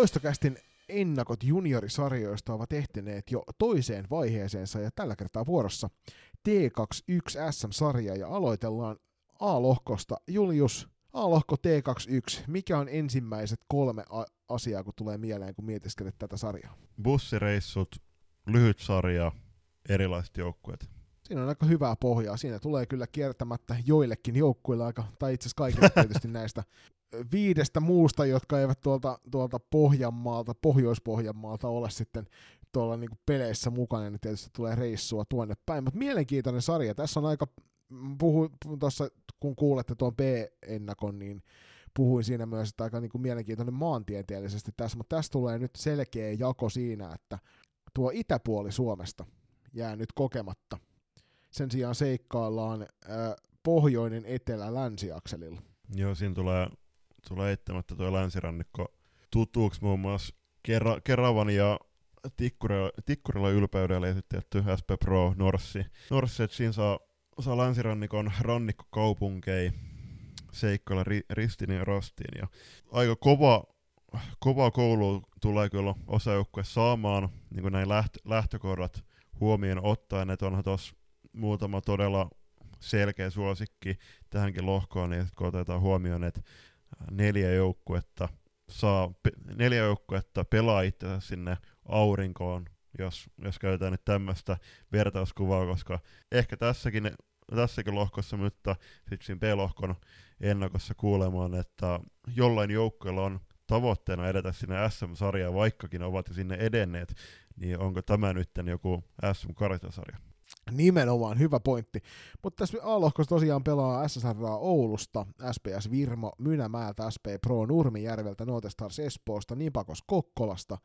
Loistokästin ennakot juniorisarjoista ovat ehtineet jo toiseen vaiheeseensa ja tällä kertaa vuorossa T21 SM-sarja ja aloitellaan A-lohkosta. Julius, A-lohko T21, mikä on ensimmäiset kolme a- asiaa, kun tulee mieleen, kun mietiskelet tätä sarjaa? Bussireissut, lyhyt sarja, erilaiset joukkueet. Siinä on aika hyvää pohjaa. Siinä tulee kyllä kiertämättä joillekin joukkueille aika, tai itse asiassa kaikille tietysti näistä viidestä muusta, jotka eivät tuolta, tuolta Pohjanmaalta, Pohjois-Pohjanmaalta ole sitten tuolla niin peleissä mukana, niin tietysti tulee reissua tuonne päin. Mutta mielenkiintoinen sarja. Tässä on aika, puhuin tuossa, kun kuulette tuon P-ennakon, niin puhuin siinä myös, että aika niin kuin mielenkiintoinen maantieteellisesti tässä, mutta tässä tulee nyt selkeä jako siinä, että tuo itäpuoli Suomesta jää nyt kokematta. Sen sijaan seikkaillaan äh, pohjoinen etelä-länsiakselilla. Joo, siinä tulee, tulee eittämättä tuo länsirannikko tutuuksi muun muassa Kera, Keravan ja Tikkurilla, Tikkurilla ylpeydellä esitetty SP Pro Norssi. Norssi, että siinä saa, saa länsirannikon rannikkokaupunkei seikkailla ri, ristiin ja rastiin. Ja aika kova, kova koulu tulee kyllä osajoukkue saamaan niin kuin näin läht, lähtökohdat huomioon ottaen, että onhan tuossa muutama todella selkeä suosikki tähänkin lohkoon, niin kun otetaan huomioon, että neljä joukkuetta saa, neljä joukkuetta pelaa itsensä sinne aurinkoon, jos, jos käytetään nyt tämmöistä vertauskuvaa, koska ehkä tässäkin, tässäkin lohkossa, mutta sitten siinä B-lohkon ennakossa kuulemaan, että jollain joukkueella on tavoitteena edetä sinne SM-sarjaan, vaikkakin ovat jo sinne edenneet, niin onko tämä nyt joku SM-kartasarja? Nimenomaan, hyvä pointti. Mutta tässä A-lohkossa tosiaan pelaa SSR Oulusta, SPS Virmo, Mynämäältä, SP Pro Nurmijärveltä, Notestars Espoosta, Nipakos Kokkolasta,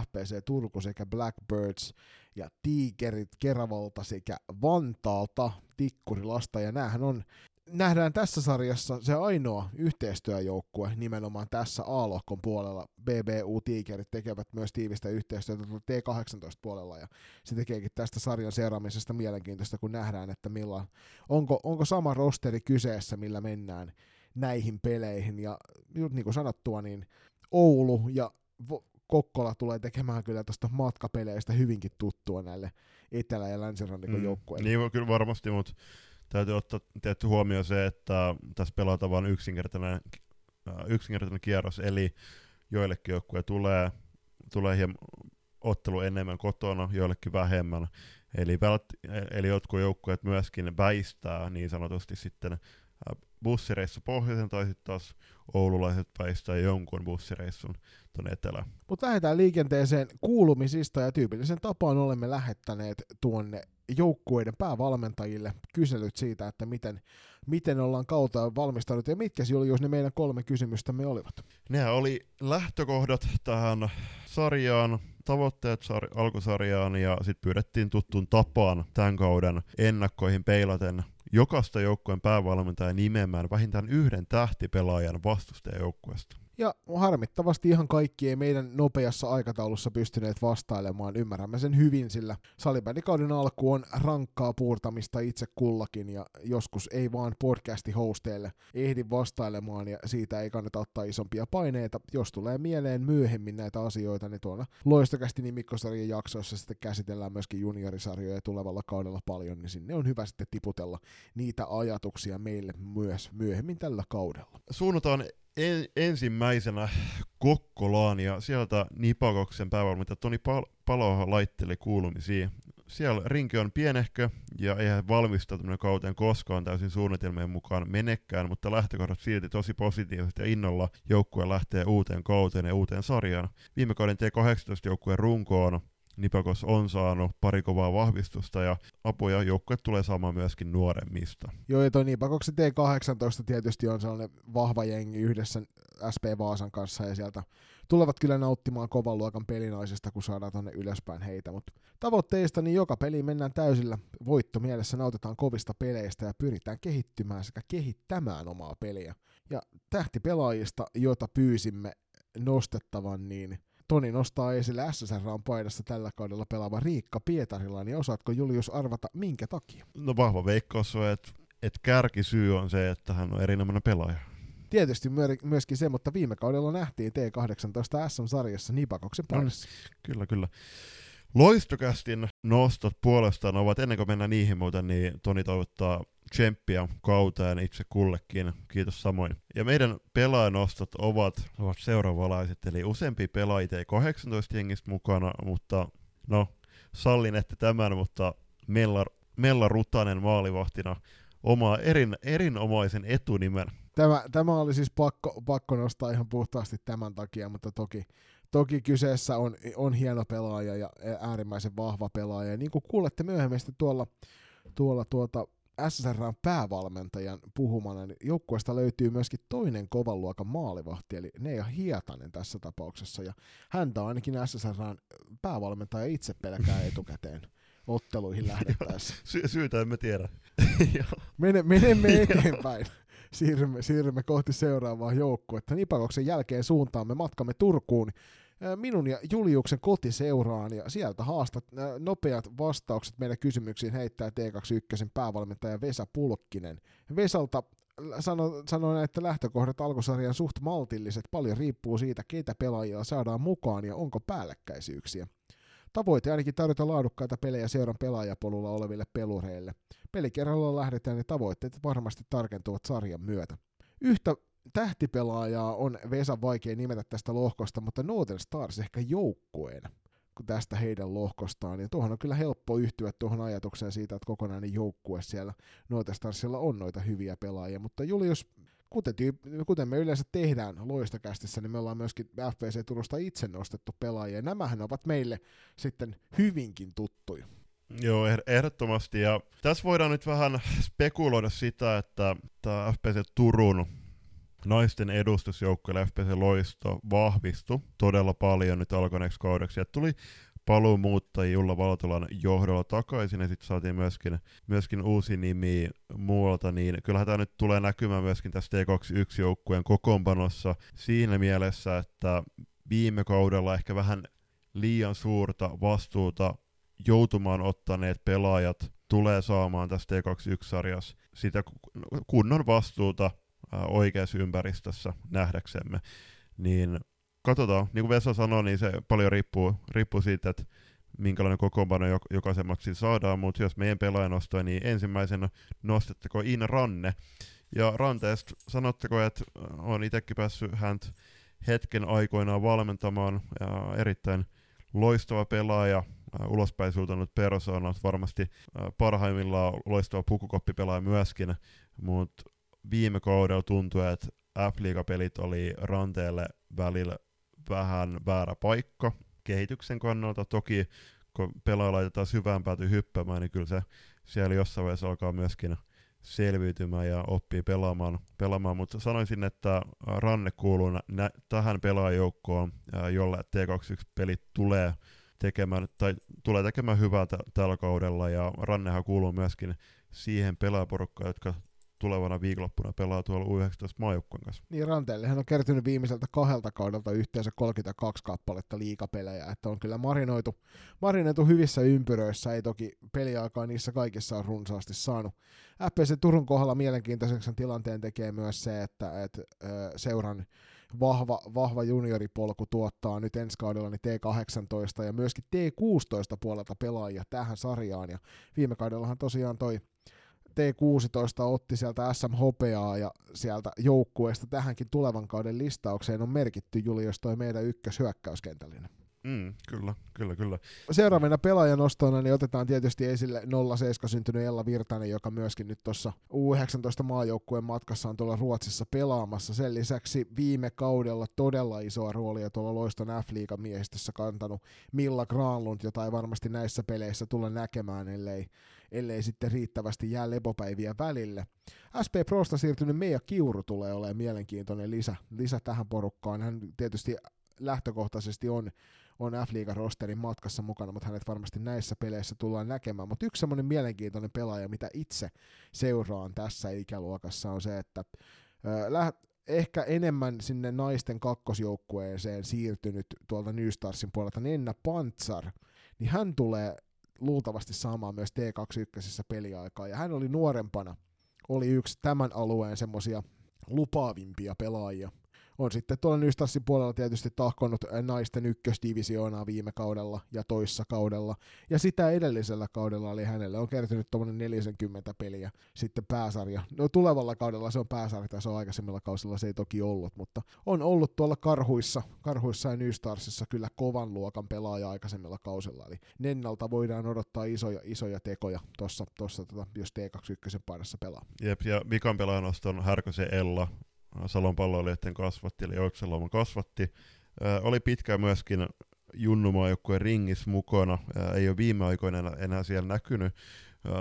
FPC Turku sekä Blackbirds ja Tigerit Keravalta sekä Vantaalta Tikkurilasta. Ja näähän on nähdään tässä sarjassa se ainoa yhteistyöjoukkue nimenomaan tässä A-lohkon puolella. BBU Tigerit tekevät myös tiivistä yhteistyötä T18-puolella ja se tekeekin tästä sarjan seuraamisesta mielenkiintoista, kun nähdään, että milloin, onko, onko sama rosteri kyseessä, millä mennään näihin peleihin. Ja niin kuin sanottua, niin Oulu ja Kokkola tulee tekemään kyllä tuosta matkapeleistä hyvinkin tuttua näille etelä- ja länsirannikon mm, joukkueille. Niin kyllä varmasti, mutta täytyy ottaa tietty huomioon se, että tässä pelataan vain yksinkertainen, äh, yksinkertainen kierros, eli joillekin joukkueille tulee, tulee hieman ottelu enemmän kotona, joillekin vähemmän. Eli, eli jotkut joukkueet myöskin väistää niin sanotusti sitten bussireissu pohjoisen tai sitten taas oululaiset väistää jonkun bussireissun tuonne etelään. Mutta lähdetään liikenteeseen kuulumisista ja tyypillisen tapaan olemme lähettäneet tuonne joukkueiden päävalmentajille kyselyt siitä, että miten, miten ollaan kautta valmistanut ja mitkä jos ne meidän kolme kysymystämme olivat. Ne oli lähtökohdat tähän sarjaan, tavoitteet sar- alkusarjaan ja sitten pyydettiin tuttuun tapaan tämän kauden ennakkoihin peilaten jokaista joukkueen päävalmentaja nimeämään vähintään yhden tähtipelaajan vastustajajoukkueesta. Ja harmittavasti ihan kaikki ei meidän nopeassa aikataulussa pystyneet vastailemaan. Ymmärrämme sen hyvin, sillä salibändikauden alku on rankkaa puurtamista itse kullakin ja joskus ei vaan podcasti hosteille ehdi vastailemaan ja siitä ei kannata ottaa isompia paineita. Jos tulee mieleen myöhemmin näitä asioita, niin tuolla loistokästi nimikkosarjan jaksoissa sitten käsitellään myöskin juniorisarjoja tulevalla kaudella paljon, niin sinne on hyvä sitten tiputella niitä ajatuksia meille myös myöhemmin tällä kaudella. Suunnataan en, ensimmäisenä Kokkolaan ja sieltä Nipakoksen päävalmentaja Toni Pal- Paloha laitteli kuulumisia. Siellä rinki on pienehkö ja eihän valmistautuminen kauteen koskaan täysin suunnitelmien mukaan menekään, mutta lähtökohdat silti tosi positiivisesti ja innolla joukkue lähtee uuteen kauteen ja uuteen sarjaan. Viime kauden T18-joukkueen runkoon Nipakos on saanut pari kovaa vahvistusta ja apuja joukkue tulee saamaan myöskin nuoremmista. Joo, ja toi Nipakoksen T18 tietysti on sellainen vahva jengi yhdessä SP Vaasan kanssa ja sieltä tulevat kyllä nauttimaan kovan luokan pelinaisesta, kun saadaan tonne ylöspäin heitä. Mutta tavoitteista niin joka peli mennään täysillä voitto mielessä, nautitaan kovista peleistä ja pyritään kehittymään sekä kehittämään omaa peliä. Ja tähtipelaajista, jota pyysimme nostettavan, niin Toni nostaa esille SSRn paidassa tällä kaudella pelaava Riikka Pietarilla, niin osaatko Julius arvata minkä takia? No vahva veikkaus on, että, että kärkisyy on se, että hän on erinomainen pelaaja. tietysti myöskin se, mutta viime kaudella nähtiin T18 SM-sarjassa Nipakoksen parissa. No, kyllä, kyllä. Loistokästin nostot puolestaan ovat, ennen kuin mennään niihin muuten, niin Toni toivottaa tsemppiä kauteen itse kullekin. Kiitos samoin. Ja meidän pelaajanostot ovat, ovat seuraavalaiset, eli useampi pelaajia 18 jengistä mukana, mutta no, sallin että tämän, mutta Mella, Mella Rutanen maalivahtina omaa erin, erinomaisen etunimen. Tämä, tämä oli siis pakko, pakko nostaa ihan puhtaasti tämän takia, mutta toki, toki kyseessä on, on hieno pelaaja ja äärimmäisen vahva pelaaja. Ja niin kuin kuulette myöhemmin tuolla, tuolla tuota SSRn päävalmentajan puhumana, niin joukkueesta löytyy myöskin toinen kovan luokan maalivahti, eli Neija Hietanen tässä tapauksessa, ja häntä ainakin SSRn päävalmentaja itse pelkää etukäteen otteluihin lähdettäessä. Sy- syytä emme tiedä. Mene, menemme eteenpäin. Siirrymme, siirrymme kohti seuraavaa joukkuetta. Nipakoksen jälkeen suuntaamme matkamme Turkuun minun ja Juliuksen kotiseuraan ja sieltä haastat nopeat vastaukset meidän kysymyksiin heittää T21 päävalmentaja Vesa Pulkkinen. Vesalta sano, sanoin, että lähtökohdat alkusarjan suht maltilliset, paljon riippuu siitä, keitä pelaajia saadaan mukaan ja onko päällekkäisyyksiä. Tavoite ainakin tarjota laadukkaita pelejä seuran pelaajapolulla oleville pelureille. Pelikerralla lähdetään ja tavoitteet varmasti tarkentuvat sarjan myötä. Yhtä tähtipelaajaa on Vesa vaikea nimetä tästä lohkosta, mutta Northern Stars ehkä joukkueena tästä heidän lohkostaan. Ja tuohon on kyllä helppo yhtyä tuohon ajatukseen siitä, että kokonainen joukkue siellä Northern Starsilla on noita hyviä pelaajia. Mutta Julius, kuten, tyyp- kuten me yleensä tehdään loistokästissä, niin me ollaan myöskin FPC Turusta itse nostettu pelaajia. Ja nämähän ovat meille sitten hyvinkin tuttuja. Joo, ehdottomasti. Ja tässä voidaan nyt vähän spekuloida sitä, että tämä FPC Turun naisten edustusjoukkueelle FPC Loisto vahvistui todella paljon nyt alkaneeksi kaudeksi. Sieltä tuli paluumuuttajia Julla Valtolan johdolla takaisin, ja sitten saatiin myöskin, myöskin uusi nimi muualta, niin kyllähän tämä nyt tulee näkymään myöskin tässä T21-joukkueen kokoonpanossa siinä mielessä, että viime kaudella ehkä vähän liian suurta vastuuta joutumaan ottaneet pelaajat tulee saamaan tässä T21-sarjassa sitä kunnon vastuuta oikeassa ympäristössä nähdäksemme, niin katsotaan, niin kuin Vesa sanoi, niin se paljon riippuu, riippuu siitä, että minkälainen kokoonpano jokaisemmaksi saadaan, mutta jos meidän pelaaja nostaa, niin ensimmäisenä nostetteko Iina Ranne, ja Ranteesta sanotteko, että on itsekin päässyt häntä hetken aikoinaan valmentamaan, ja erittäin loistava pelaaja, ulospäin suutanut persoona, varmasti parhaimmillaan loistava pukukoppipelaaja myöskin, mutta viime kaudella tuntui, että F-liigapelit oli ranteelle välillä vähän väärä paikka kehityksen kannalta. Toki kun pelaaja laitetaan syvään pääty hyppäämään, niin kyllä se siellä jossain vaiheessa alkaa myöskin selviytymään ja oppii pelaamaan, pelaamaan. mutta sanoisin, että Ranne kuuluu nä- tähän pelaajoukkoon, jolle T21-pelit tulee tekemään, tai tulee tekemään hyvää t- tällä kaudella, ja Rannehan kuuluu myöskin siihen pelaajaporukkaan, jotka tulevana viikonloppuna pelaa tuolla U19 maajoukkueen kanssa. Niin Ranteellehan on kertynyt viimeiseltä kahdelta kaudelta yhteensä 32 kappaletta liikapelejä, että on kyllä marinoitu, marinoitu hyvissä ympyröissä, ei toki peliaikaa niissä kaikissa on runsaasti saanut. FPC Turun kohdalla mielenkiintoiseksi tilanteen tekee myös se, että, että seuran vahva, vahva junioripolku tuottaa nyt ensi kaudella niin T18 ja myöskin T16 puolelta pelaajia tähän sarjaan. Ja viime kaudellahan tosiaan toi T16 otti sieltä SM Hopeaa ja sieltä joukkueesta tähänkin tulevan kauden listaukseen on merkitty Julius toi meidän ykköshyökkäyskentällinen. Mm, kyllä, kyllä, kyllä. Seuraavana pelaajanostona niin otetaan tietysti esille 07 syntynyt Ella Virtanen, joka myöskin nyt tuossa U19 maajoukkueen matkassa on tuolla Ruotsissa pelaamassa. Sen lisäksi viime kaudella todella isoa roolia tuolla Loiston f miehistössä kantanut Milla Granlund, jota ei varmasti näissä peleissä tulla näkemään, ellei ellei sitten riittävästi jää lepopäiviä välille. SP Prosta siirtynyt Meija Kiuru tulee olemaan mielenkiintoinen lisä, lisä tähän porukkaan. Hän tietysti lähtökohtaisesti on, on F-liigan rosterin matkassa mukana, mutta hänet varmasti näissä peleissä tullaan näkemään. Mutta yksi semmoinen mielenkiintoinen pelaaja, mitä itse seuraan tässä ikäluokassa, on se, että ö, läht, ehkä enemmän sinne naisten kakkosjoukkueeseen siirtynyt tuolta New puolelta Nenna Pantsar, niin hän tulee luultavasti saamaan myös T21 peliaikaa, ja hän oli nuorempana, oli yksi tämän alueen semmosia lupaavimpia pelaajia on sitten tuolla Nystassin puolella tietysti tahkonut naisten ykkösdivisioonaa viime kaudella ja toissa kaudella. Ja sitä edellisellä kaudella oli hänelle on kertynyt tuommoinen 40 peliä sitten pääsarja. No tulevalla kaudella se on pääsarja, se on aikaisemmilla kausilla se ei toki ollut, mutta on ollut tuolla karhuissa, karhuissa ja Nystarsissa kyllä kovan luokan pelaaja aikaisemmilla kausilla. Eli Nennalta voidaan odottaa isoja, isoja tekoja tuossa, tossa, tota, jos T21 paidassa pelaa. Jep, ja Vikan pelaajanosto on Härkösen Ella, Salon palloilijoiden kasvatti, eli Joukseloma kasvatti. Ää, oli pitkään myöskin Junnumaajoukkueen ringissä mukana, ää, ei ole viime aikoina enää, enää siellä näkynyt,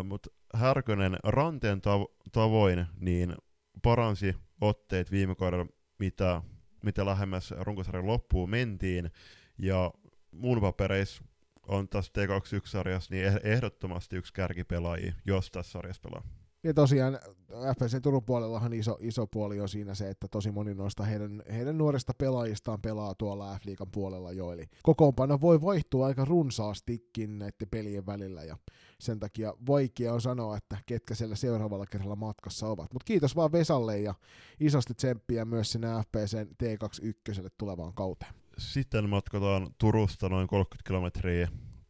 mutta Härkönen ranteen tav- tavoin niin paransi otteet viime kaudella, mitä, mitä lähemmäs runkosarjan loppuun mentiin, ja muun papereissa on tässä T21-sarjassa niin eh-, ehdottomasti yksi kärkipelaaja, jos tässä sarjassa pelaa. Ja tosiaan FPC Turun puolellahan iso, iso puoli on siinä se, että tosi moni noista heidän, heidän nuorista pelaajistaan pelaa tuolla F-liigan puolella jo, eli kokoonpano voi vaihtua aika runsaastikin näiden pelien välillä, ja sen takia vaikea on sanoa, että ketkä siellä seuraavalla kerralla matkassa ovat. Mutta kiitos vaan Vesalle ja isosti tsemppiä myös sinne FPC T21 tulevaan kauteen. Sitten matkataan Turusta noin 30 kilometriä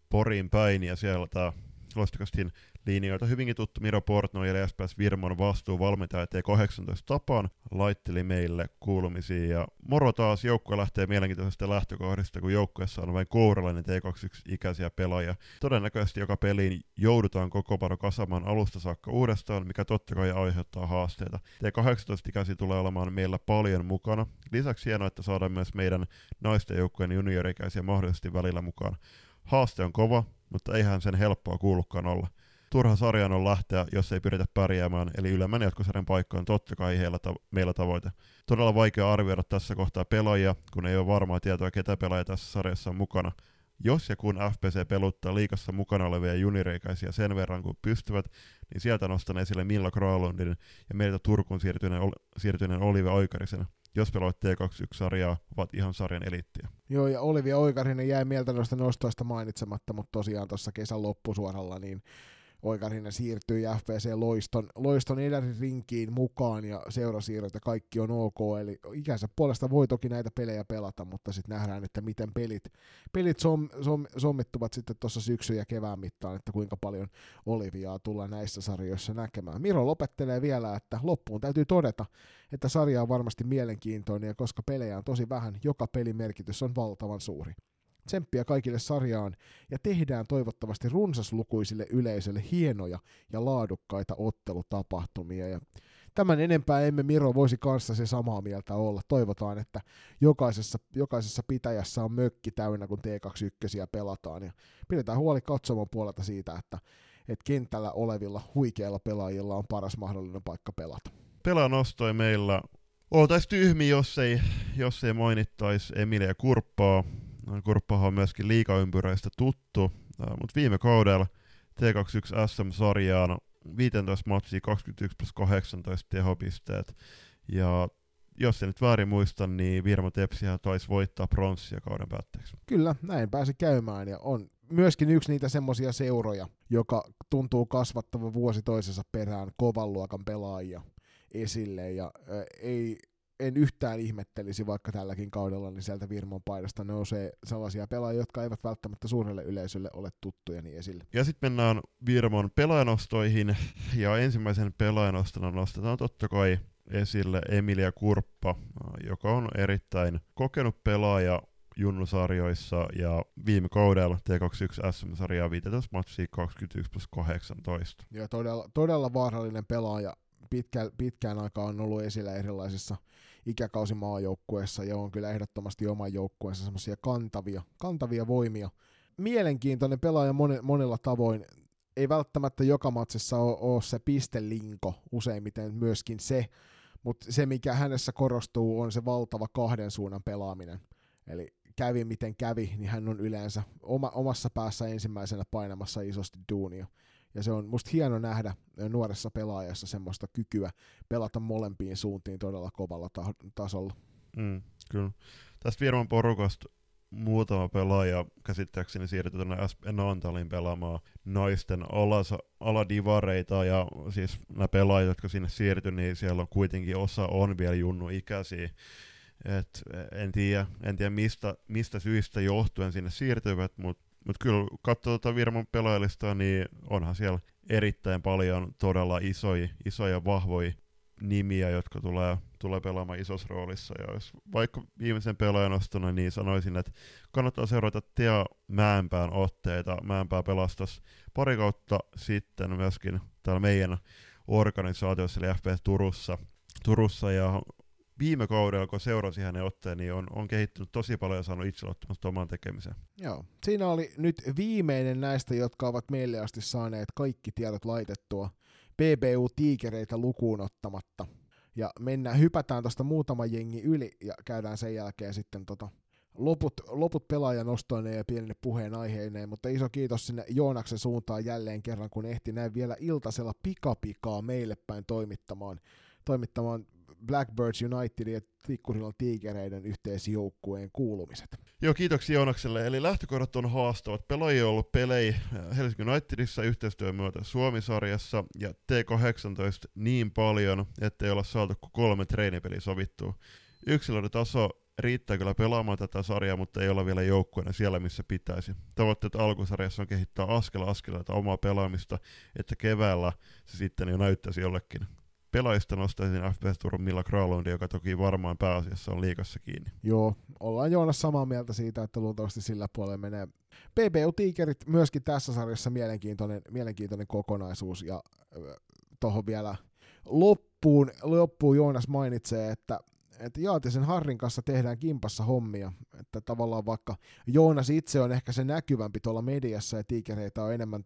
Poriin päin, ja siellä tämä Loistakastin linjoilta hyvinkin tuttu Miro Portnoy eli SPS Virmon vastuuvalmentaja T18 tapaan laitteli meille kuulumisia ja moro taas, joukkue lähtee mielenkiintoisesta lähtökohdista, kun joukkueessa on vain kouralainen T21-ikäisiä pelaajia. Todennäköisesti joka peliin joudutaan koko pano kasamaan alusta saakka uudestaan, mikä totta kai aiheuttaa haasteita. T18-ikäisiä tulee olemaan meillä paljon mukana. Lisäksi hienoa, että saadaan myös meidän naisten joukkueen juniorikäisiä mahdollisesti välillä mukaan. Haaste on kova, mutta eihän sen helppoa kuulukaan olla. Turha sarjan on lähteä, jos ei pyritä pärjäämään, eli ylemmän jatkosarjan paikka on totta kai heillä ta- meillä tavoite. Todella vaikea arvioida tässä kohtaa pelaajia, kun ei ole varmaa tietoa, ketä pelaajia tässä sarjassa on mukana. Jos ja kun FPC peluttaa liikassa mukana olevia junireikäisiä sen verran kuin pystyvät, niin sieltä nostan esille Milla Kralundin ja meiltä Turkuun siirtyneen, siirtyneen Olive Oikarisen jos pelaat T21-sarjaa, ovat ihan sarjan eliittiä. Joo, ja Olivia Oikarinen jäi mieltä noista nostoista mainitsematta, mutta tosiaan tuossa kesän loppusuoralla niin Oikarinen siirtyi FPC Loiston, Loiston rinkiin mukaan ja seurasiirrot ja kaikki on ok, eli ikänsä puolesta voi toki näitä pelejä pelata, mutta sitten nähdään, että miten pelit, pelit som, som, sommittuvat sitten tuossa syksyn ja kevään mittaan, että kuinka paljon Oliviaa tullaan näissä sarjoissa näkemään. Miro lopettelee vielä, että loppuun täytyy todeta, että sarja on varmasti mielenkiintoinen ja koska pelejä on tosi vähän, joka pelin merkitys on valtavan suuri. Tsemppiä kaikille sarjaan ja tehdään toivottavasti runsaslukuisille yleisölle hienoja ja laadukkaita ottelutapahtumia. Ja tämän enempää emme Miro voisi kanssa se samaa mieltä olla. Toivotaan, että jokaisessa, jokaisessa pitäjässä on mökki täynnä, kun T21 pelataan. Ja pidetään huoli katsomon puolelta siitä, että, että kentällä olevilla huikeilla pelaajilla on paras mahdollinen paikka pelata. Pelanostoi meillä Oltaisi tyhmi, jos ei, jos ei mainittaisi Emilia Kurppaa, Kurppahan on myöskin liikaympyräistä tuttu, mutta viime kaudella T21 SM-sarjaan 15 matsia 21 plus 18 tehopisteet. Ja jos en nyt väärin muista, niin Virmo Tepsihän taisi voittaa pronssia kauden päätteeksi. Kyllä, näin pääsi käymään ja on myöskin yksi niitä semmoisia seuroja, joka tuntuu kasvattavan vuosi toisensa perään kovan luokan pelaajia esille ja ei en yhtään ihmettelisi, vaikka tälläkin kaudella niin sieltä Virmon paidasta nousee sellaisia pelaajia, jotka eivät välttämättä suurelle yleisölle ole tuttuja niin esille. Ja sitten mennään Virmon pelaajanostoihin, ja ensimmäisen pelaajanostona nostetaan totta kai esille Emilia Kurppa, joka on erittäin kokenut pelaaja junnusarjoissa ja viime kaudella T21 SM-sarjaa 15 matsia 21 plus 18. Ja todella, todella vaarallinen pelaaja. Pitkä, pitkään aikaa on ollut esillä erilaisissa ikäkausimaajoukkueessa ja on kyllä ehdottomasti oman joukkueensa semmoisia kantavia, kantavia voimia. Mielenkiintoinen pelaaja monella tavoin. Ei välttämättä joka matsissa ole, ole se pistelinko useimmiten myöskin se, mutta se mikä hänessä korostuu on se valtava kahden suunnan pelaaminen. Eli kävi miten kävi, niin hän on yleensä oma, omassa päässä ensimmäisenä painamassa isosti duunia. Ja se on musta hieno nähdä nuoressa pelaajassa semmoista kykyä pelata molempiin suuntiin todella kovalla ta- tasolla. Mm, kyllä. Tästä Virman porukasta muutama pelaaja käsittääkseni siirtyi tuonne Nantalin pelaamaan naisten alasa, aladivareita, ja siis nämä pelaajat, jotka sinne siirtyi, niin siellä on kuitenkin osa on vielä junnu ikäisiä. Et en tiedä, en tiedä mistä, mistä syistä johtuen sinne siirtyivät, mutta mut kyllä katsoo tuota Virman pelaajalistaa, niin onhan siellä erittäin paljon todella isoja, isoja vahvoja nimiä, jotka tulee, tulee pelaamaan isossa roolissa. Ja jos vaikka viimeisen pelaajan ostona, niin sanoisin, että kannattaa seurata Tea Mäenpään otteita. Mäenpää pelastas pari kautta sitten myöskin täällä meidän organisaatiossa, eli FPS Turussa, Turussa ja viime kaudella, kun seurasi hänen otteen, niin on, on kehittynyt tosi paljon ja saanut itseluottamusta omaan tekemiseen. Joo. Siinä oli nyt viimeinen näistä, jotka ovat meille asti saaneet kaikki tiedot laitettua BBU-tiikereitä lukuun ottamatta. Ja mennään, hypätään tuosta muutama jengi yli ja käydään sen jälkeen sitten tota loput, loput pelaajan ostoineen ja pienenne puheen aiheineen, mutta iso kiitos sinne Joonaksen suuntaan jälleen kerran, kun ehti näin vielä iltasella pikapikaa meille päin toimittamaan, toimittamaan Blackbirds United ja Tikkurilan tiikereiden yhteisjoukkueen kuulumiset. Joo, kiitoksia Joonakselle. Eli lähtökohdat on haastavat. Pelaajia on ollut pelejä Helsingin Unitedissa yhteistyön myötä Suomisarjassa ja T18 niin paljon, ettei olla saatu kuin kolme treenipeliä sovittua. Yksilöiden taso riittää kyllä pelaamaan tätä sarjaa, mutta ei olla vielä joukkueena siellä, missä pitäisi. Tavoitteet alkusarjassa on kehittää askel askeleita omaa pelaamista, että keväällä se sitten jo näyttäisi jollekin pelaajista nostaisin FPS Turun Milla Kralondi, joka toki varmaan pääasiassa on liikassa kiinni. Joo, ollaan Joonas samaa mieltä siitä, että luultavasti sillä puolella menee. PBU Tigerit myöskin tässä sarjassa mielenkiintoinen, mielenkiintoinen kokonaisuus, ja tuohon vielä loppuun, loppuun Joonas mainitsee, että että Jaatisen Harrin kanssa tehdään kimpassa hommia, että tavallaan vaikka Joonas itse on ehkä se näkyvämpi tuolla mediassa ja tiikereitä on enemmän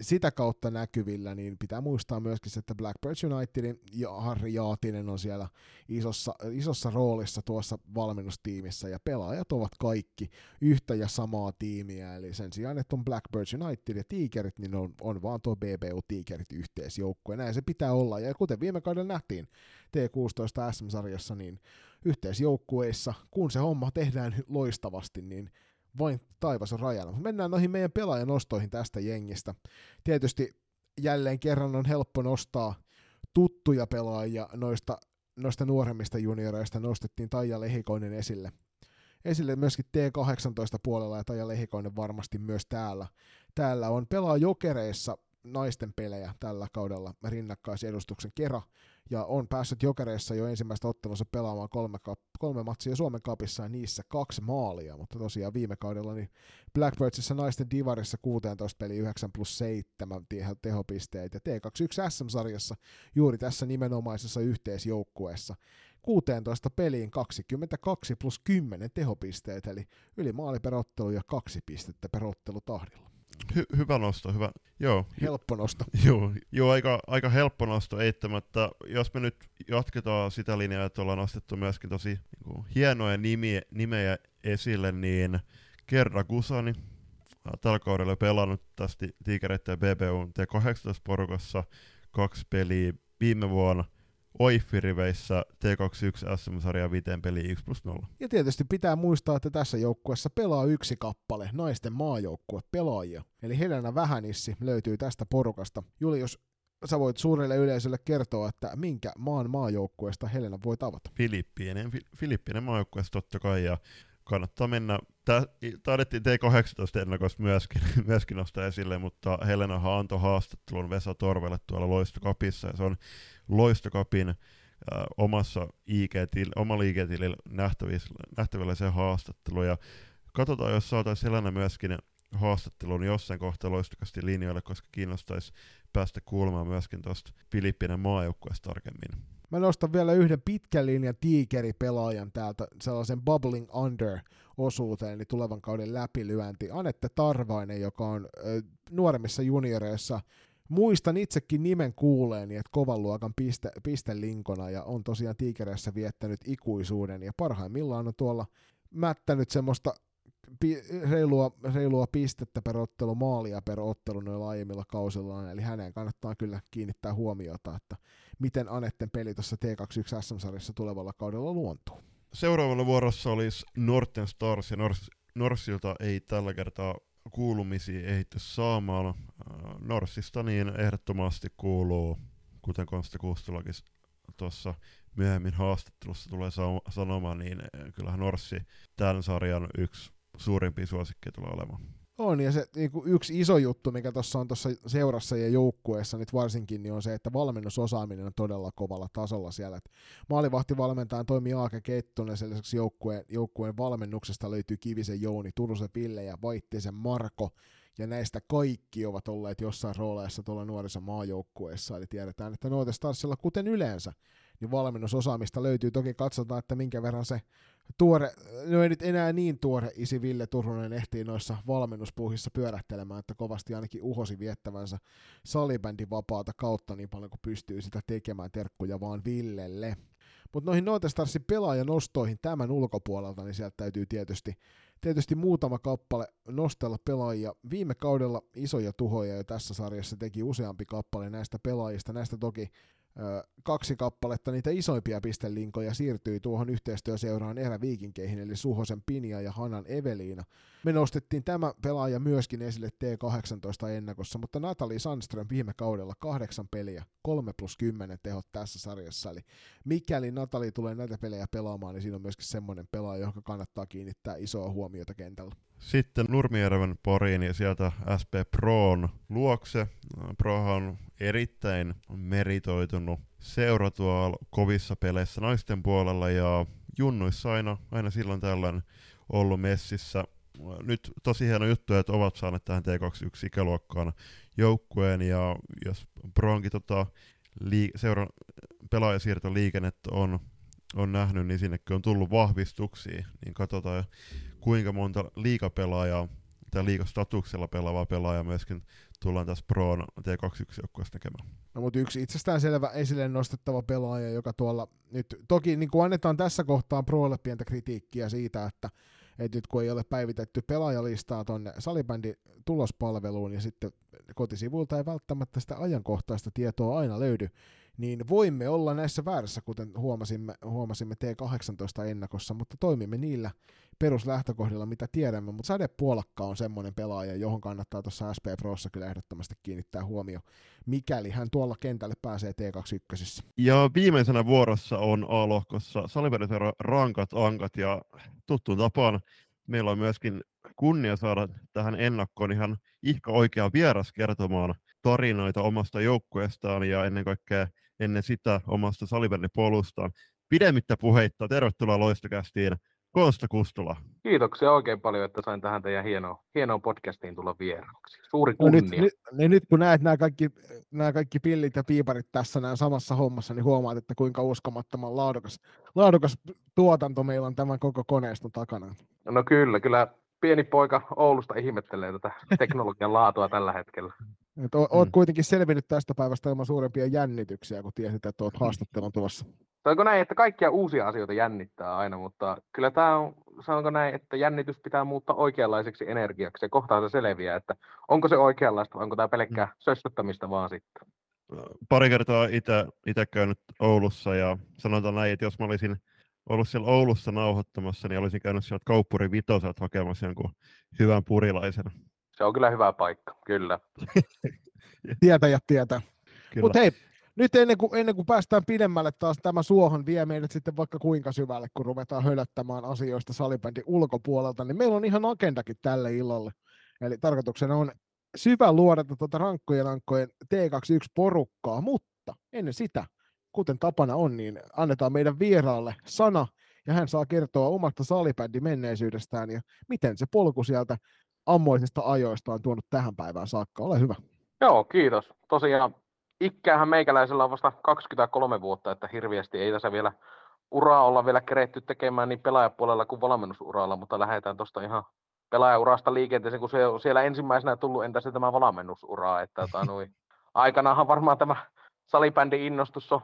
sitä kautta näkyvillä, niin pitää muistaa myöskin, että Blackbirds Unitedin ja Harri Jaatinen on siellä isossa, isossa roolissa tuossa valmennustiimissä, ja pelaajat ovat kaikki yhtä ja samaa tiimiä, eli sen sijaan, että on Blackbirds United ja Tigerit, niin on, on vaan tuo BBU Tigerit yhteisjoukkue, näin se pitää olla, ja kuten viime kaudella nähtiin T16 SM-sarjassa, niin yhteisjoukkueissa, kun se homma tehdään loistavasti, niin vain taivas on rajana. Mennään noihin meidän pelaajan ostoihin tästä jengistä. Tietysti jälleen kerran on helppo nostaa tuttuja pelaajia noista, noista nuoremmista junioreista. Nostettiin Taija Lehikoinen esille. Esille myöskin T18 puolella ja Taija Lehikoinen varmasti myös täällä. Täällä on pelaa jokereissa naisten pelejä tällä kaudella rinnakkaisedustuksen kera ja on päässyt jokereissa jo ensimmäistä ottelussa pelaamaan kolme, kolme matsia Suomen kapissa ja niissä kaksi maalia, mutta tosiaan viime kaudella niin Blackbirdsissa naisten divarissa 16 peli 9 plus 7 tehopisteet ja T21 SM-sarjassa juuri tässä nimenomaisessa yhteisjoukkueessa 16 peliin 22 plus 10 tehopisteet, eli yli maali per ottelu ja kaksi pistettä per ottelu tahdilla. Hy- hyvä nosto, hyvä. Joo. Helppo nosto. Joo, joo aika, aika helppo nosto eittämättä. Jos me nyt jatketaan sitä linjaa, että ollaan nostettu myöskin tosi niin kuin, hienoja nimiä, nimejä esille, niin Kerra Kusani, tällä kaudella pelannut tästä Tigereiden BBU T18-porukassa kaksi peliä viime vuonna – Oiffiriveissä T21 SM-sarja 5 peli 1 plus 0. Ja tietysti pitää muistaa, että tässä joukkueessa pelaa yksi kappale, naisten maajoukkue pelaajia. Eli Helena Vähänissi löytyy tästä porukasta. Julius, sä voit suurelle yleisölle kertoa, että minkä maan maajoukkueesta Helena voi tavata. Filippiinen, Filippiinen maajoukkueesta totta kai, ja kannattaa mennä. Taidettiin T18 ennakossa myöskin, myöskin nostaa esille, mutta Helena antoi haastattelun Vesa Torvelle tuolla Loistokapissa, ja se on Loistokapin äh, omassa IG-til, omalla IG-tilillä nähtävillä se haastattelu, ja katsotaan, jos saataisiin Helena myöskin haastattelun jossain kohtaa loistokasti linjoille, koska kiinnostaisi päästä kuulemaan myöskin tuosta Filippinen maajoukkueesta tarkemmin. Mä nostan vielä yhden pitkän linjan tiikeripelaajan täältä, sellaisen Bubbling Under osuuteen, eli tulevan kauden läpilyönti. Anette Tarvainen, joka on ö, nuoremmissa junioreissa muistan itsekin nimen kuuleeni, että kovan luokan piste, pistelinkona ja on tosiaan tiikereissä viettänyt ikuisuuden ja parhaimmillaan on tuolla mättänyt semmoista pi, reilua, reilua pistettä per ottelu, maalia per ottelu noilla aiemmilla kausillaan, eli hänen kannattaa kyllä kiinnittää huomiota, että miten Anetten peli tuossa T21 SM-sarjassa tulevalla kaudella luontuu. Seuraavalla vuorossa olisi Norten Stars ja Norssilta ei tällä kertaa kuulumisia ehitty saamaan. Norssista niin ehdottomasti kuuluu, kuten Konsta Kustulakin tuossa myöhemmin haastattelussa tulee sanomaan, niin kyllähän Norssi tämän sarjan yksi suurimpia suosikkeja tulee olemaan. On, ja se niin kuin yksi iso juttu, mikä tuossa on tuossa seurassa ja joukkueessa nyt varsinkin, niin on se, että valmennusosaaminen on todella kovalla tasolla siellä. Et maalivahtivalmentajan toimii Aake Kettunen, sen lisäksi joukkueen, joukkueen valmennuksesta löytyy Kivisen Jouni, Turusen Ville ja Vaittisen Marko, ja näistä kaikki ovat olleet jossain rooleissa tuolla nuorissa maajoukkueessa, eli tiedetään, että Noite Starsilla, kuten yleensä, niin valmennusosaamista löytyy. Toki katsotaan, että minkä verran se tuore, no ei nyt enää niin tuore isi Ville Turunen ehtii noissa valmennuspuuhissa pyörähtelemään, että kovasti ainakin uhosi viettävänsä salibändin vapaata kautta niin paljon kuin pystyy sitä tekemään terkkuja vaan Villelle. Mutta noihin Nootestarsin pelaajanostoihin tämän ulkopuolelta, niin sieltä täytyy tietysti, tietysti muutama kappale nostella pelaajia. Viime kaudella isoja tuhoja jo tässä sarjassa teki useampi kappale näistä pelaajista. Näistä toki kaksi kappaletta niitä isoimpia pistelinkoja siirtyi tuohon yhteistyöseuraan eräviikinkeihin, eli Suhosen Pinia ja Hanan Eveliina. Me nostettiin tämä pelaaja myöskin esille T18 ennakossa, mutta Natali Sandström viime kaudella kahdeksan peliä, 3 plus 10 tehot tässä sarjassa, eli mikäli Natali tulee näitä pelejä pelaamaan, niin siinä on myöskin semmoinen pelaaja, johon kannattaa kiinnittää isoa huomiota kentällä. Sitten Nurmijärven poriin ja sieltä SP Proon luokse. Prohan on erittäin meritoitunut seura tuolla kovissa peleissä naisten puolella ja junnuissa aina, aina silloin tällöin ollut messissä. Nyt tosi hieno juttu, että ovat saaneet tähän T21 ikäluokkaan joukkueen ja jos Proonkin tota, lii- seuran pelaajasiirtoliikennettä on, on nähnyt, niin sinnekin on tullut vahvistuksia, niin katsotaan kuinka monta liikapelaajaa tai liikastatuksella pelaavaa pelaajaa myöskin tullaan tässä Proon T21-joukkueessa tekemään. No, mutta yksi itsestään selvä esille nostettava pelaaja, joka tuolla nyt, toki niin kuin annetaan tässä kohtaa Proolle pientä kritiikkiä siitä, että, että nyt kun ei ole päivitetty pelaajalistaa tuonne salibändin tulospalveluun ja sitten kotisivuilta ei välttämättä sitä ajankohtaista tietoa aina löydy, niin voimme olla näissä väärässä, kuten huomasimme, huomasimme T18 ennakossa, mutta toimimme niillä peruslähtökohdilla, mitä tiedämme, mutta Sade Puolakka on semmoinen pelaaja, johon kannattaa tuossa SP Prossa kyllä ehdottomasti kiinnittää huomio, mikäli hän tuolla kentälle pääsee T21. Ja viimeisenä vuorossa on A-lohkossa Salibäriseura Rankat Ankat, ja tuttuun tapaan meillä on myöskin kunnia saada tähän ennakkoon ihan ihka oikea vieras kertomaan tarinoita omasta joukkueestaan ja ennen kaikkea ennen sitä omasta salivernipolustaan. Pidemmittä puheitta, tervetuloa Loistokästiin Konsta Kustula. Kiitoksia oikein paljon, että sain tähän teidän hienoon, hienoon podcastiin tulla vieraaksi. Suuri kunnia. No nyt, nyt, niin nyt kun näet nämä kaikki, nämä kaikki pillit ja piiparit tässä näin samassa hommassa, niin huomaat, että kuinka uskomattoman laadukas, laadukas tuotanto meillä on tämän koko koneiston takana. No kyllä, kyllä pieni poika Oulusta ihmettelee tätä teknologian laatua tällä hetkellä. Et o- oot mm. kuitenkin selvinnyt tästä päivästä ilman suurempia jännityksiä, kun tiesit, että oot haastattelun tuossa. Onko näin, että kaikkia uusia asioita jännittää aina, mutta kyllä tämä on, sanonko näin, että jännitys pitää muuttaa oikeanlaiseksi energiaksi, ja kohtaan se selviää, että onko se oikeanlaista vai onko tämä pelkkää mm. sössöttämistä vaan sitten. Pari kertaa itse käynyt Oulussa, ja sanotaan näin, että jos mä olisin ollut siellä Oulussa nauhoittamassa, niin olisin käynyt sieltä Kauppuri Vitoselta hakemassa jonkun hyvän purilaisen. Se on kyllä hyvä paikka, kyllä. Tietäjät tietää. Mutta hei, nyt ennen kuin, ennen kuin päästään pidemmälle taas tämä suohon vie meidät sitten vaikka kuinka syvälle, kun ruvetaan hölöttämään asioista salibändin ulkopuolelta, niin meillä on ihan agendakin tälle illalle. Eli tarkoituksena on syvä luodata tuota rankkojen rankkojen T21-porukkaa, mutta ennen sitä, kuten tapana on, niin annetaan meidän vieraalle sana, ja hän saa kertoa omasta salibändin menneisyydestään ja miten se polku sieltä ammoisista ajoista on tuonut tähän päivään saakka. Ole hyvä. Joo, kiitos. Tosiaan ikkäähän meikäläisellä on vasta 23 vuotta, että hirviästi ei tässä vielä uraa olla vielä keretty tekemään niin pelaajapuolella kuin valmennusuralla, mutta lähdetään tuosta ihan pelaajaurasta liikenteeseen, kun se on siellä ensimmäisenä tullut, entä se tämä valmennusuraa, että tota, nui, aikanaanhan varmaan tämä salibändin innostus on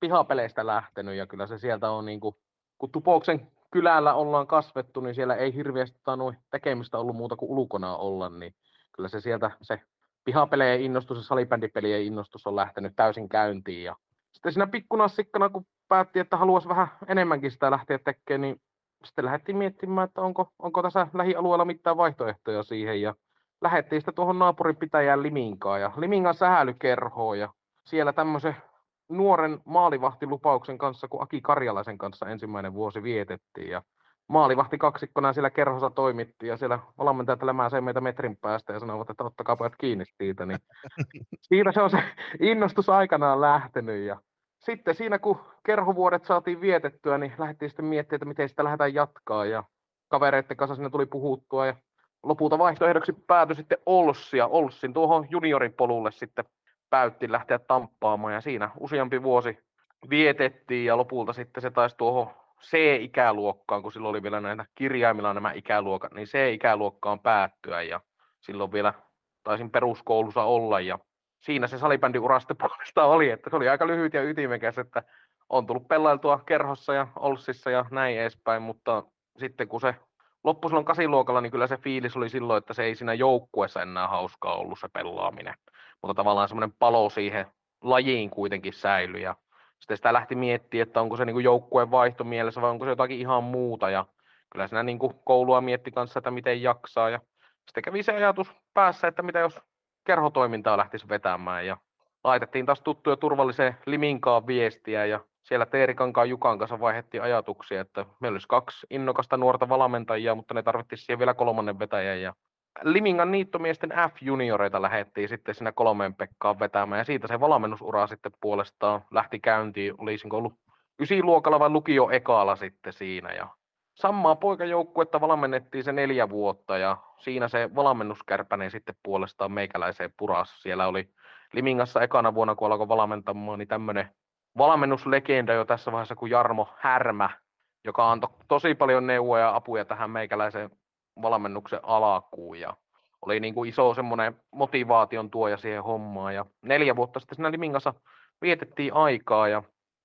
pihapeleistä lähtenyt ja kyllä se sieltä on niin kuin, kun Tupoksen kylällä ollaan kasvettu, niin siellä ei hirveästi tota, tekemistä ollut muuta kuin ulkona olla, niin kyllä se sieltä se pihapelejä innostus ja salibändipelien innostus on lähtenyt täysin käyntiin. Ja sitten siinä pikkunassikkana, kun päätti, että haluaisi vähän enemmänkin sitä lähteä tekemään, niin sitten lähdettiin miettimään, että onko, onko tässä lähialueella mitään vaihtoehtoja siihen. Ja lähdettiin sitten tuohon naapurin pitäjään Liminkaan ja Limingan sähälykerhoon ja siellä tämmöisen nuoren maalivahtilupauksen kanssa, kun Aki Karjalaisen kanssa ensimmäinen vuosi vietettiin. Ja maalivahti kaksikkona siellä kerhossa toimittiin ja siellä valmentajat lämääsee meitä metrin päästä ja sanovat, että ottakaa pojat kiinni siitä. Niin siitä se on se innostus aikanaan lähtenyt ja sitten siinä kun kerhovuodet saatiin vietettyä, niin lähdettiin sitten miettimään, että miten sitä lähdetään jatkaa ja kavereiden kanssa sinne tuli puhuttua ja lopulta vaihtoehdoksi päätyi sitten Olssi ja Olssin tuohon junioripolulle sitten päätti lähteä tamppaamaan ja siinä useampi vuosi vietettiin ja lopulta sitten se taisi tuohon C-ikäluokkaan, kun silloin oli vielä näitä kirjaimilla nämä ikäluokat, niin C-ikäluokkaan päättyä ja silloin vielä taisin peruskoulussa olla ja siinä se salibändiura sitten puolesta oli, että se oli aika lyhyt ja ytimekäs, että on tullut pelailtua kerhossa ja Olssissa ja näin edespäin, mutta sitten kun se loppui silloin kasiluokalla, niin kyllä se fiilis oli silloin, että se ei siinä joukkueessa enää hauskaa ollut se pelaaminen. Mutta tavallaan semmoinen palo siihen lajiin kuitenkin säilyi ja sitten sitä lähti miettimään, että onko se niin joukkueen vaihto mielessä vai onko se jotakin ihan muuta ja kyllä siinä niin kuin koulua mietti kanssa, että miten jaksaa ja sitten kävi se ajatus päässä, että mitä jos kerhotoimintaa lähtisi vetämään ja laitettiin taas tuttuja turvalliseen Liminkaan viestiä ja siellä Teeri Kankaan Jukan kanssa vaihdettiin ajatuksia, että meillä olisi kaksi innokasta nuorta valmentajia, mutta ne tarvittiin siihen vielä kolmannen vetäjän ja Limingan niittomiesten F-junioreita lähettiin sitten siinä kolmeen Pekkaan vetämään ja siitä se valmennusura sitten puolestaan lähti käyntiin. Olisinko ollut ysiluokalla vai lukio ekalla sitten siinä ja samaa poikajoukkuetta valmennettiin se neljä vuotta ja siinä se valmennuskärpänen sitten puolestaan meikäläiseen puras. Siellä oli Limingassa ekana vuonna, kun alkoi valmentamaan, niin tämmöinen valmennuslegenda jo tässä vaiheessa kuin Jarmo Härmä, joka antoi tosi paljon neuvoja ja apuja tähän meikäläiseen valmennuksen alakuun ja oli niin kuin iso semmoinen motivaation tuoja siihen hommaan ja neljä vuotta sitten siinä Limingassa vietettiin aikaa ja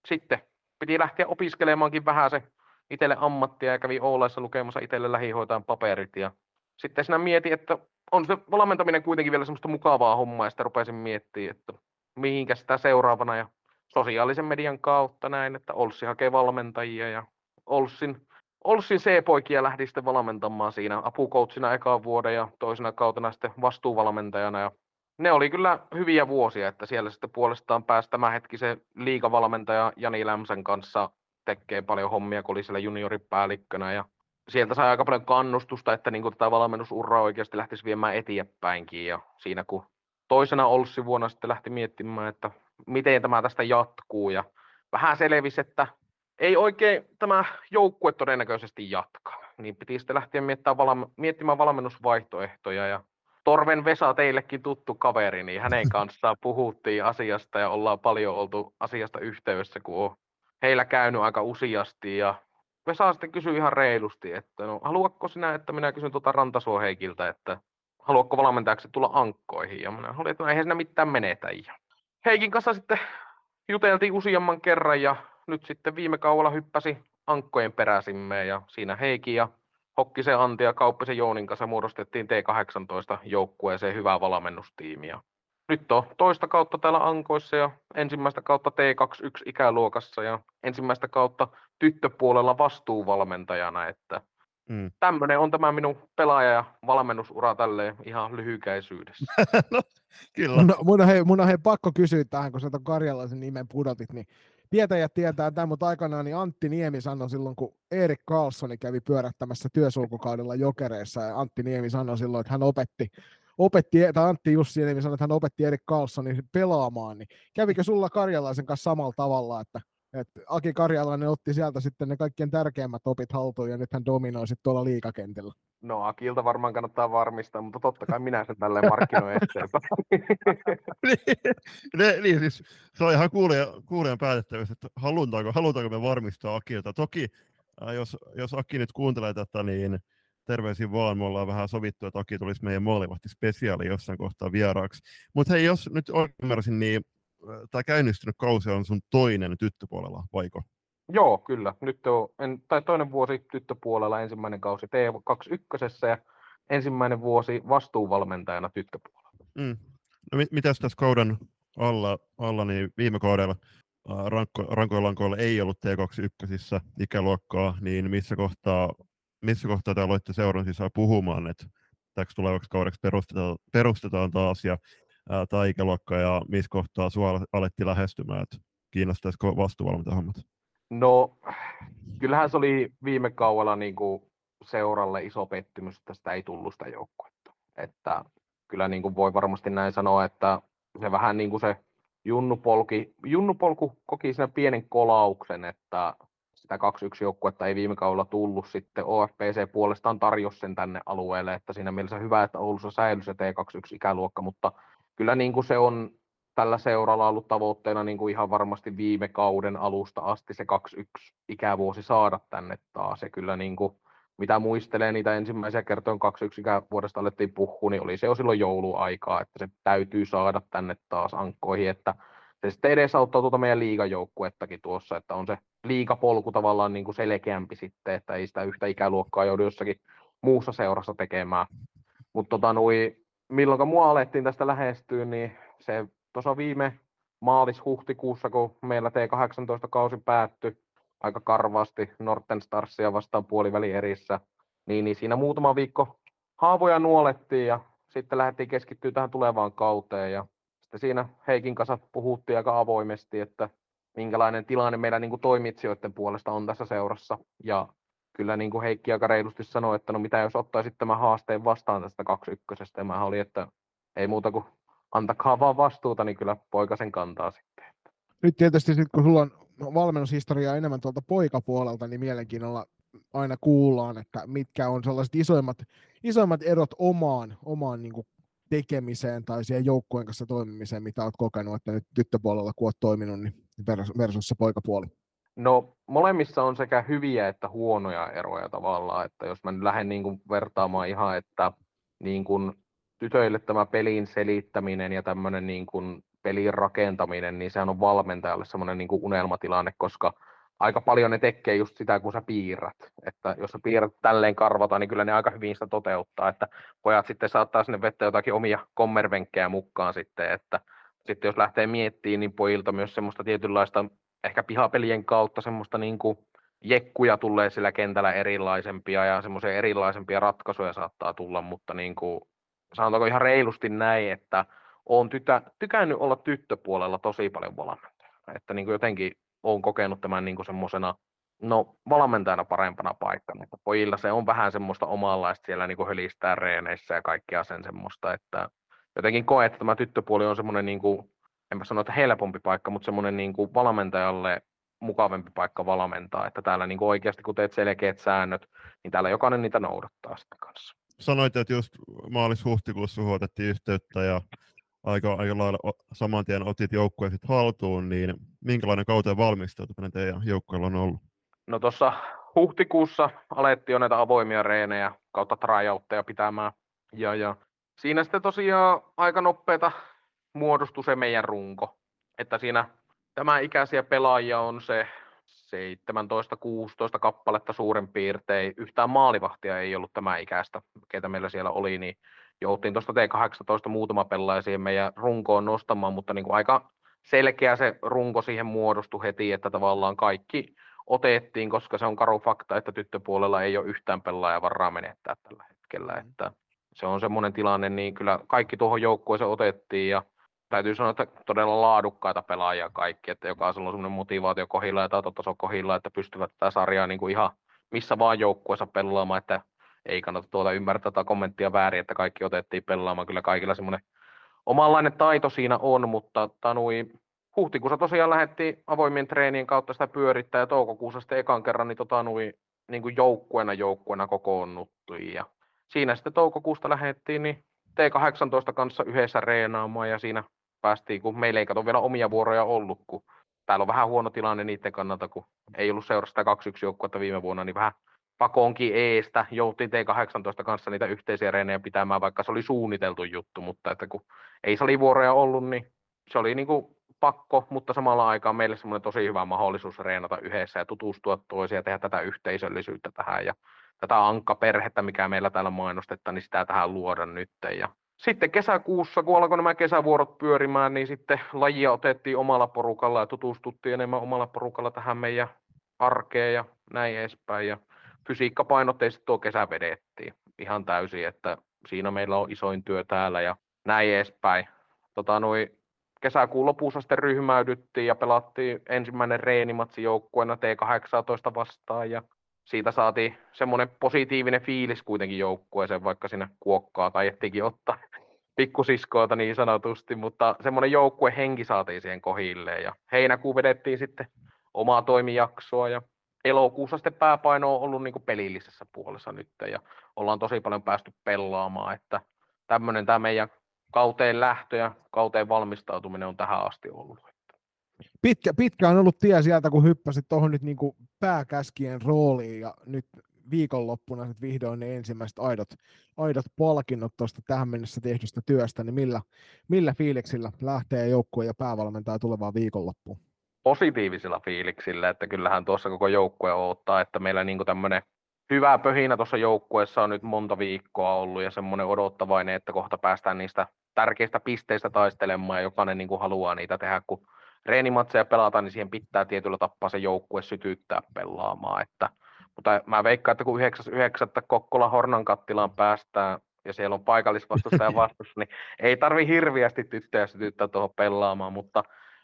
sitten piti lähteä opiskelemaankin vähän se itselle ammattia ja kävi Oulaissa lukemassa itselle lähihoitajan paperit ja sitten sinä mietin, että on se valmentaminen kuitenkin vielä semmoista mukavaa hommaa ja sitten rupesin miettimään, että mihinkä sitä seuraavana ja sosiaalisen median kautta näin, että Olssi hakee valmentajia ja Olssin, Olssin C-poikia lähdin sitten valmentamaan siinä apukoutsina ekaan vuoden ja toisena kautena sitten vastuuvalmentajana. Ja ne oli kyllä hyviä vuosia, että siellä sitten puolestaan pääsi tämänhetkisen liikavalmentaja Jani Lämsän kanssa tekee paljon hommia, kun oli siellä junioripäällikkönä. Ja sieltä sai aika paljon kannustusta, että niin tätä valmennusura oikeasti lähtisi viemään eteenpäinkin. Ja siinä kun toisena Olssi vuonna sitten lähti miettimään, että miten tämä tästä jatkuu. Ja vähän selvisi, että ei oikein tämä joukkue todennäköisesti jatka, niin piti sitten lähteä miettimään, valme- miettimään valmennusvaihtoehtoja ja Torven Vesa teillekin tuttu kaveri, niin hänen kanssaan puhuttiin asiasta ja ollaan paljon oltu asiasta yhteydessä, kun on heillä käynyt aika useasti ja Vesa sitten kysyi ihan reilusti, että no haluatko sinä, että minä kysyn tuota Rantasuo Heikiltä, että haluatko valmentajaksi tulla ankkoihin? Ja minä olin, että no eihän siinä mitään menetä ja Heikin kanssa sitten juteltiin useamman kerran ja nyt sitten viime kaudella hyppäsi ankkojen peräsimme ja siinä Heikki ja Hokkisen Antti ja Kauppisen Jounin kanssa muodostettiin T18 joukkueeseen hyvää valmennustiimiä. Nyt on toista kautta täällä Ankoissa ja ensimmäistä kautta T21 ikäluokassa ja ensimmäistä kautta tyttöpuolella vastuuvalmentajana, että mm. tämmöinen on tämä minun pelaaja- ja valmennusura tälleen ihan lyhykäisyydessä. no, kyllä. Mun, mun, on hei, mun on hei pakko kysyä tähän, kun sä ton karjalaisen nimen pudotit, niin tietäjät tietää tämän, mutta aikanaan niin Antti Niemi sanoi silloin, kun Erik Carlsoni kävi pyörättämässä työsulkukaudella jokereissa, ja Antti Niemi sanoi silloin, että hän opetti, opetti tai Antti Jussi Niemi sanoi, että hän opetti Erik Carlsonin pelaamaan, niin kävikö sulla Karjalaisen kanssa samalla tavalla, että että Aki Karjalainen otti sieltä sitten ne kaikkien tärkeimmät opit haltuun ja nyt hän dominoi sitten tuolla liikakentillä. No Akilta varmaan kannattaa varmistaa, mutta totta kai minä sen tälleen markkinoin eteenpäin. niin, niin, siis se on ihan kuulijan, kuulijan päätettävissä, että halutaanko, halutaanko me varmistaa Akilta. Toki äh, jos, jos Aki nyt kuuntelee tätä, niin terveisiin vaan. Me ollaan vähän sovittu, että Aki tulisi meidän maalivahti spesiaali jossain kohtaa vieraaksi. Mutta hei, jos nyt ymmärsin, niin tämä käynnistynyt kausi on sun toinen tyttöpuolella, vaiko? Joo, kyllä. Nyt on en, tai toinen vuosi tyttöpuolella, ensimmäinen kausi T21 ja ensimmäinen vuosi vastuuvalmentajana tyttöpuolella. Mm. No mit, mitäs tässä kauden alla, alla niin viime kaudella rankko, rankoilla lankoilla ei ollut T21 ikäluokkaa, niin missä kohtaa, missä kohtaa te aloitte seuran sisään puhumaan, että täksi tulevaksi kaudeksi perustetaan, perustetaan taas ja tämä ikäluokka ja missä kohtaa sinua alettiin lähestymään, että kiinnostaisiko vastuuvalmentajahommat? No, kyllähän se oli viime kaudella niin seuralle iso pettymys, että sitä ei tullut sitä joukkuetta. Että kyllä niin kuin voi varmasti näin sanoa, että se vähän niin kuin se Junnupolki, Junnupolku koki siinä pienen kolauksen, että sitä 2-1 joukkuetta ei viime kaudella tullut. Sitten OFPC puolestaan tarjosi sen tänne alueelle, että siinä mielessä hyvä, että Oulussa säilyi se T21-ikäluokka, mutta kyllä niin kuin se on tällä seuralla ollut tavoitteena niin kuin ihan varmasti viime kauden alusta asti se 2-1 ikävuosi saada tänne taas. Ja kyllä niin kuin, mitä muistelee niitä ensimmäisiä kertoja 2-1 ikävuodesta alettiin puhua, niin oli se jo silloin jouluaikaa, että se täytyy saada tänne taas ankkoihin, että se sitten edesauttaa tuota meidän liigajoukkuettakin tuossa, että on se liigapolku tavallaan niin kuin selkeämpi sitten, että ei sitä yhtä ikäluokkaa joudu jossakin muussa seurassa tekemään. Mutta tota, milloin mua alettiin tästä lähestyä, niin se tuossa viime maalis-huhtikuussa, kun meillä T18-kausi päättyi aika karvaasti Norten Starsia vastaan puoliväli erissä, niin, niin siinä muutama viikko haavoja nuolettiin ja sitten lähdettiin keskittyä tähän tulevaan kauteen ja sitten siinä Heikin kanssa puhuttiin aika avoimesti, että minkälainen tilanne meidän niin kuin toimitsijoiden puolesta on tässä seurassa. Ja kyllä niin kuin Heikki aika reilusti sanoi, että no mitä jos ottaisit tämän haasteen vastaan tästä 2-1. Ja mä oli, että ei muuta kuin antakaa vaan vastuuta, niin kyllä poika sen kantaa sitten. Nyt tietysti sit, kun sulla on valmennushistoriaa enemmän tuolta poikapuolelta, niin mielenkiinnolla aina kuullaan, että mitkä on sellaiset isoimmat, isoimmat erot omaan, omaan niin kuin tekemiseen tai siihen joukkueen kanssa toimimiseen, mitä olet kokenut, että nyt tyttöpuolella kun olet toiminut, niin versus se poikapuoli? No molemmissa on sekä hyviä että huonoja eroja tavallaan, että jos mä nyt lähden niin kuin vertaamaan ihan, että niin kuin tytöille tämä pelin selittäminen ja tämmöinen niin kuin pelin rakentaminen, niin sehän on valmentajalle semmoinen niin kuin unelmatilanne, koska aika paljon ne tekee just sitä, kun sä piirrät. Että jos sä piirrät tälleen karvata, niin kyllä ne aika hyvin sitä toteuttaa, että pojat sitten saattaa sinne vettä jotakin omia kommervenkkejä mukaan sitten, että sitten jos lähtee miettimään, niin pojilta myös semmoista tietynlaista ehkä pihapelien kautta semmoista niin kuin jekkuja tulee sillä kentällä erilaisempia ja semmoisia erilaisempia ratkaisuja saattaa tulla, mutta niin kuin, sanotaanko ihan reilusti näin, että olen tytä, tykännyt olla tyttöpuolella tosi paljon valmentajana. Että niin kuin jotenkin olen kokenut tämän niin kuin semmoisena no, valmentajana parempana paikkana. Että pojilla se on vähän semmoista omanlaista siellä niin kuin hölistää reeneissä ja kaikkea sen semmoista, että jotenkin koen, että tämä tyttöpuoli on semmoinen, niin kuin, enpä sano, että helpompi paikka, mutta semmoinen niin kuin valmentajalle mukavampi paikka valmentaa, että täällä niin kuin oikeasti kun teet selkeät säännöt, niin täällä jokainen niitä noudattaa sitten kanssa. Sanoit, että just maalis-huhtikuussa huotettiin yhteyttä ja aika, aika lailla saman tien otit joukkueen sitten haltuun, niin minkälainen kauteen valmistautuminen teidän joukkueella on ollut? No tuossa huhtikuussa alettiin jo näitä avoimia reenejä kautta tryoutteja pitämään. Ja, ja siinä sitten tosiaan aika nopeeta muodostui se meidän runko. Että siinä tämä ikäisiä pelaajia on se 17-16 kappaletta suurin piirtein. Yhtään maalivahtia ei ollut tämä ikäistä, ketä meillä siellä oli, niin jouttiin tuosta T18 muutama pelaaja siihen meidän runkoon nostamaan, mutta niin kuin aika selkeä se runko siihen muodostui heti, että tavallaan kaikki otettiin, koska se on karu fakta, että tyttöpuolella ei ole yhtään pelaajaa varaa menettää tällä hetkellä. Mm. Että se on semmoinen tilanne, niin kyllä kaikki tuohon joukkueeseen otettiin ja täytyy sanoa, että todella laadukkaita pelaajia kaikki, että jokaisella on semmoinen motivaatio kohilla ja taitotaso kohilla, että pystyvät tätä sarjaa niin kuin ihan missä vaan joukkueessa pelaamaan, että ei kannata tuota ymmärtää tätä kommenttia väärin, että kaikki otettiin pelaamaan. Kyllä kaikilla semmoinen omanlainen taito siinä on, mutta tanui, huhtikuussa tosiaan lähdettiin avoimien treenien kautta sitä pyörittää ja toukokuussa sitten ekan kerran niin, tota, nui, niin kuin joukkueena joukkueena kokoonnuttiin. Ja siinä sitten toukokuusta lähdettiin niin T18 kanssa yhdessä reenaamaan ja siinä päästiin, kun meillä ei kato vielä omia vuoroja ollut, kun täällä on vähän huono tilanne niiden kannalta, kun ei ollut seurasta 2-1 joukkuetta viime vuonna, niin vähän pakoonkin eestä. Jouttiin T18 kanssa niitä yhteisiä reenejä pitämään, vaikka se oli suunniteltu juttu, mutta että kun ei salivuoroja ollut, niin se oli niin kuin pakko, mutta samalla aikaan meille semmoinen tosi hyvä mahdollisuus reenata yhdessä ja tutustua toisiaan ja tehdä tätä yhteisöllisyyttä tähän ja tätä ankkaperhettä, mikä meillä täällä mainostetaan, niin sitä tähän luoda nyt. Ja sitten kesäkuussa, kun alkoi nämä kesävuorot pyörimään, niin sitten lajia otettiin omalla porukalla ja tutustuttiin enemmän omalla porukalla tähän meidän arkeen ja näin edespäin. Ja fysiikkapainotteisesti tuo kesä vedettiin ihan täysin, että siinä meillä on isoin työ täällä ja näin edespäin. Tota, noi, kesäkuun lopussa sitten ryhmäydyttiin ja pelattiin ensimmäinen reenimatsi joukkueena T18 vastaan ja siitä saatiin semmoinen positiivinen fiilis kuitenkin joukkueeseen, vaikka sinne kuokkaa taidettiinkin ottaa pikkusiskoilta niin sanotusti, mutta semmoinen joukkuehenki saatiin siihen kohilleen ja heinäkuun vedettiin sitten omaa toimijaksoa ja elokuussa sitten pääpaino on ollut niin pelillisessä puolessa nyt ja ollaan tosi paljon päästy pelaamaan, että tämmöinen tämä meidän kauteen lähtö ja kauteen valmistautuminen on tähän asti ollut. Pitkä, pitkä on ollut tie sieltä, kun hyppäsit tuohon nyt niin pääkäskien rooliin ja nyt viikonloppuna sit vihdoin ne ensimmäiset aidot, aidot palkinnot tuosta tähän mennessä tehdystä työstä, niin millä, millä fiiliksillä lähtee joukkue ja päävalmentaja tulevaan viikonloppuun? Positiivisilla fiiliksillä, että kyllähän tuossa koko joukkue odottaa, että meillä niin tämmöinen hyvä pöhinä tuossa joukkueessa on nyt monta viikkoa ollut ja semmoinen odottavainen, että kohta päästään niistä tärkeistä pisteistä taistelemaan ja jokainen niin haluaa niitä tehdä, kun reenimatseja pelataan, niin siihen pitää tietyllä tappaa se joukkue sytyttää pelaamaan, että mutta mä veikkaan, että kun 9.9. Kokkola Hornan kattilaan päästään ja siellä on paikallisvastustaja vastus, niin ei tarvi hirviästi tyttöjä sytyttää tuohon pelaamaan, mutta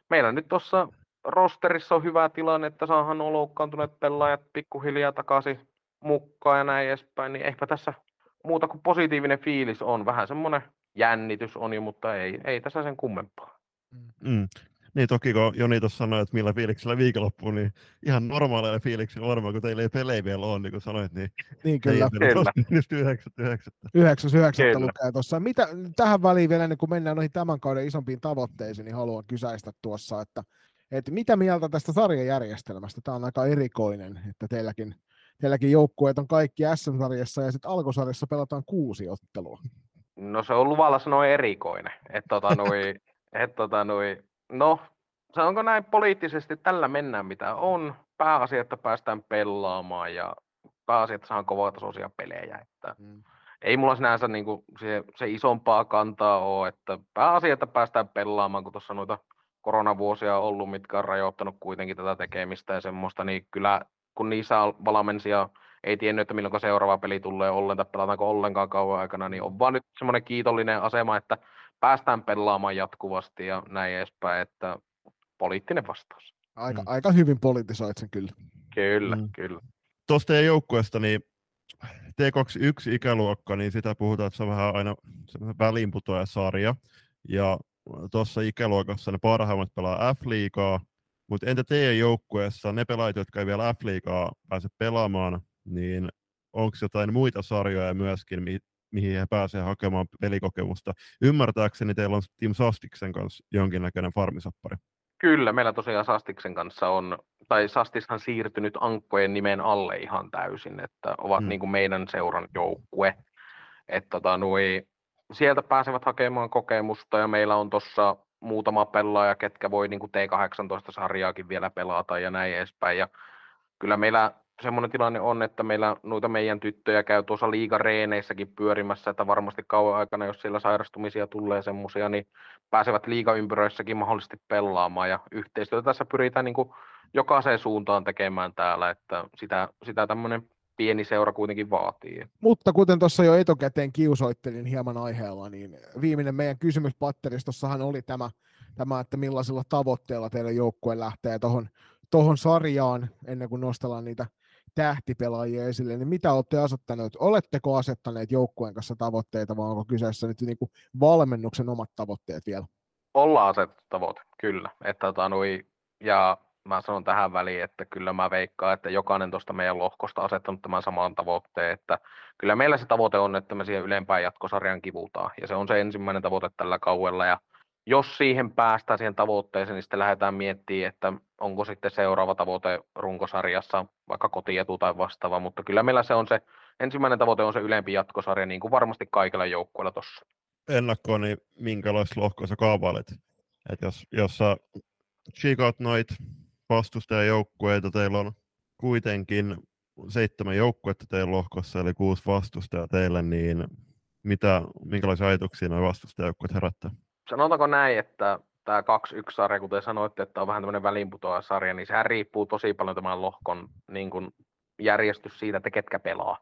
meillä nyt tuossa rosterissa on hyvä tilanne, että saahan nuo loukkaantuneet pelaajat pikkuhiljaa takaisin mukaan ja näin edespäin, niin ehkä tässä muuta kuin positiivinen fiilis on. Vähän semmoinen jännitys on jo, mutta ei, ei tässä sen kummempaa. Mm. Niin toki kun Joni tuossa sanoi, että millä fiiliksellä viikonloppu, niin ihan normaaleilla fiiliksillä varmaan, kun teillä ei pelejä vielä ole, niin kuin sanoit, niin, niin kyllä. kyllä. Just 9. 9. 9. 9. lukee tuossa. Mitä, tähän väliin vielä, niin kun mennään noihin tämän kauden isompiin tavoitteisiin, niin haluan kysäistä tuossa, että, että mitä mieltä tästä sarjajärjestelmästä? Tämä on aika erikoinen, että teilläkin, teilläkin joukkueet on kaikki SM-sarjassa ja sitten alkusarjassa pelataan kuusi ottelua. No se on luvalla sanoa erikoinen. Että tota, noi, et, tota, noi, No, sanonko näin poliittisesti, tällä mennään mitä on. Pääasia, että päästään pelaamaan ja pääasia, että saan kovatasoisia pelejä. Että mm. Ei mulla sinänsä niin kuin se, se, isompaa kantaa ole, että pääasia, että päästään pelaamaan, kun tuossa noita koronavuosia on ollut, mitkä on rajoittanut kuitenkin tätä tekemistä ja semmoista, niin kyllä kun niissä valmensia ei tiennyt, että milloin seuraava peli tulee ollenkaan, pelataanko ollenkaan kauan aikana, niin on vaan nyt semmoinen kiitollinen asema, että päästään pelaamaan jatkuvasti ja näin edespäin, että poliittinen vastaus. Aika, mm. aika hyvin politisoit sen kyllä. Kyllä, mm. kyllä. Tuosta teidän joukkueesta, niin T21 ikäluokka, niin sitä puhutaan, että se on vähän aina väliinputoja sarja. Ja tuossa ikäluokassa ne parhaimmat pelaa F-liigaa, mutta entä teidän joukkueessa, ne pelaajat, jotka ei vielä F-liigaa pääse pelaamaan, niin onko jotain muita sarjoja myöskin, mihin he pääsevät hakemaan pelikokemusta. Ymmärtääkseni teillä on Team Sastiksen kanssa jonkinnäköinen farmisappari. Kyllä, meillä tosiaan Sastiksen kanssa on, tai Sastishan siirtynyt ankkojen nimen alle ihan täysin, että ovat hmm. niin kuin meidän seuran joukkue. Että tota, noi, sieltä pääsevät hakemaan kokemusta ja meillä on tuossa muutama pelaaja, ketkä voi niin kuin T18-sarjaakin vielä pelata ja näin edespäin. Ja kyllä meillä semmoinen tilanne on, että meillä noita meidän tyttöjä käy tuossa liigareeneissäkin pyörimässä, että varmasti kauan aikana, jos siellä sairastumisia tulee semmoisia, niin pääsevät liigaympyröissäkin mahdollisesti pelaamaan ja yhteistyötä tässä pyritään niin jokaiseen suuntaan tekemään täällä, että sitä, sitä tämmöinen pieni seura kuitenkin vaatii. Mutta kuten tuossa jo etukäteen kiusoittelin hieman aiheella, niin viimeinen meidän kysymys patteristossahan oli tämä, tämä, että millaisilla tavoitteilla teidän joukkue lähtee tuohon tohon sarjaan, ennen kuin nostellaan niitä tähtipelaajia esille, niin mitä olette asettaneet? Oletteko asettaneet joukkueen kanssa tavoitteita vai onko kyseessä nyt niin kuin valmennuksen omat tavoitteet vielä? Ollaan asetettu tavoite, kyllä. Että, tota, noi, ja mä sanon tähän väliin, että kyllä mä veikkaan, että jokainen tuosta meidän lohkosta asettanut tämän saman tavoitteen, että kyllä meillä se tavoite on, että me siihen ylempään jatkosarjan kivutaan, ja se on se ensimmäinen tavoite tällä kauella, ja jos siihen päästään siihen tavoitteeseen, niin sitten lähdetään miettimään, että onko sitten seuraava tavoite runkosarjassa vaikka kotietu tai vastaava, mutta kyllä meillä se on se, ensimmäinen tavoite on se ylempi jatkosarja, niin kuin varmasti kaikilla joukkueilla tuossa. Ennakkoon, niin minkälaista lohkoa sä kaavailet? Et jos, jos sä chiikaat noit vastustajajoukkueita, teillä on kuitenkin seitsemän joukkuetta teidän lohkossa, eli kuusi vastustajaa teille, niin mitä, minkälaisia ajatuksia nuo vastustajoukkueet herättää? Sanotaanko näin, että tämä 2-1-sarja, kuten sanoitte, että on vähän tämmöinen väliinputoajasarja, niin sehän riippuu tosi paljon tämän lohkon niin kuin järjestys siitä, että ketkä pelaa.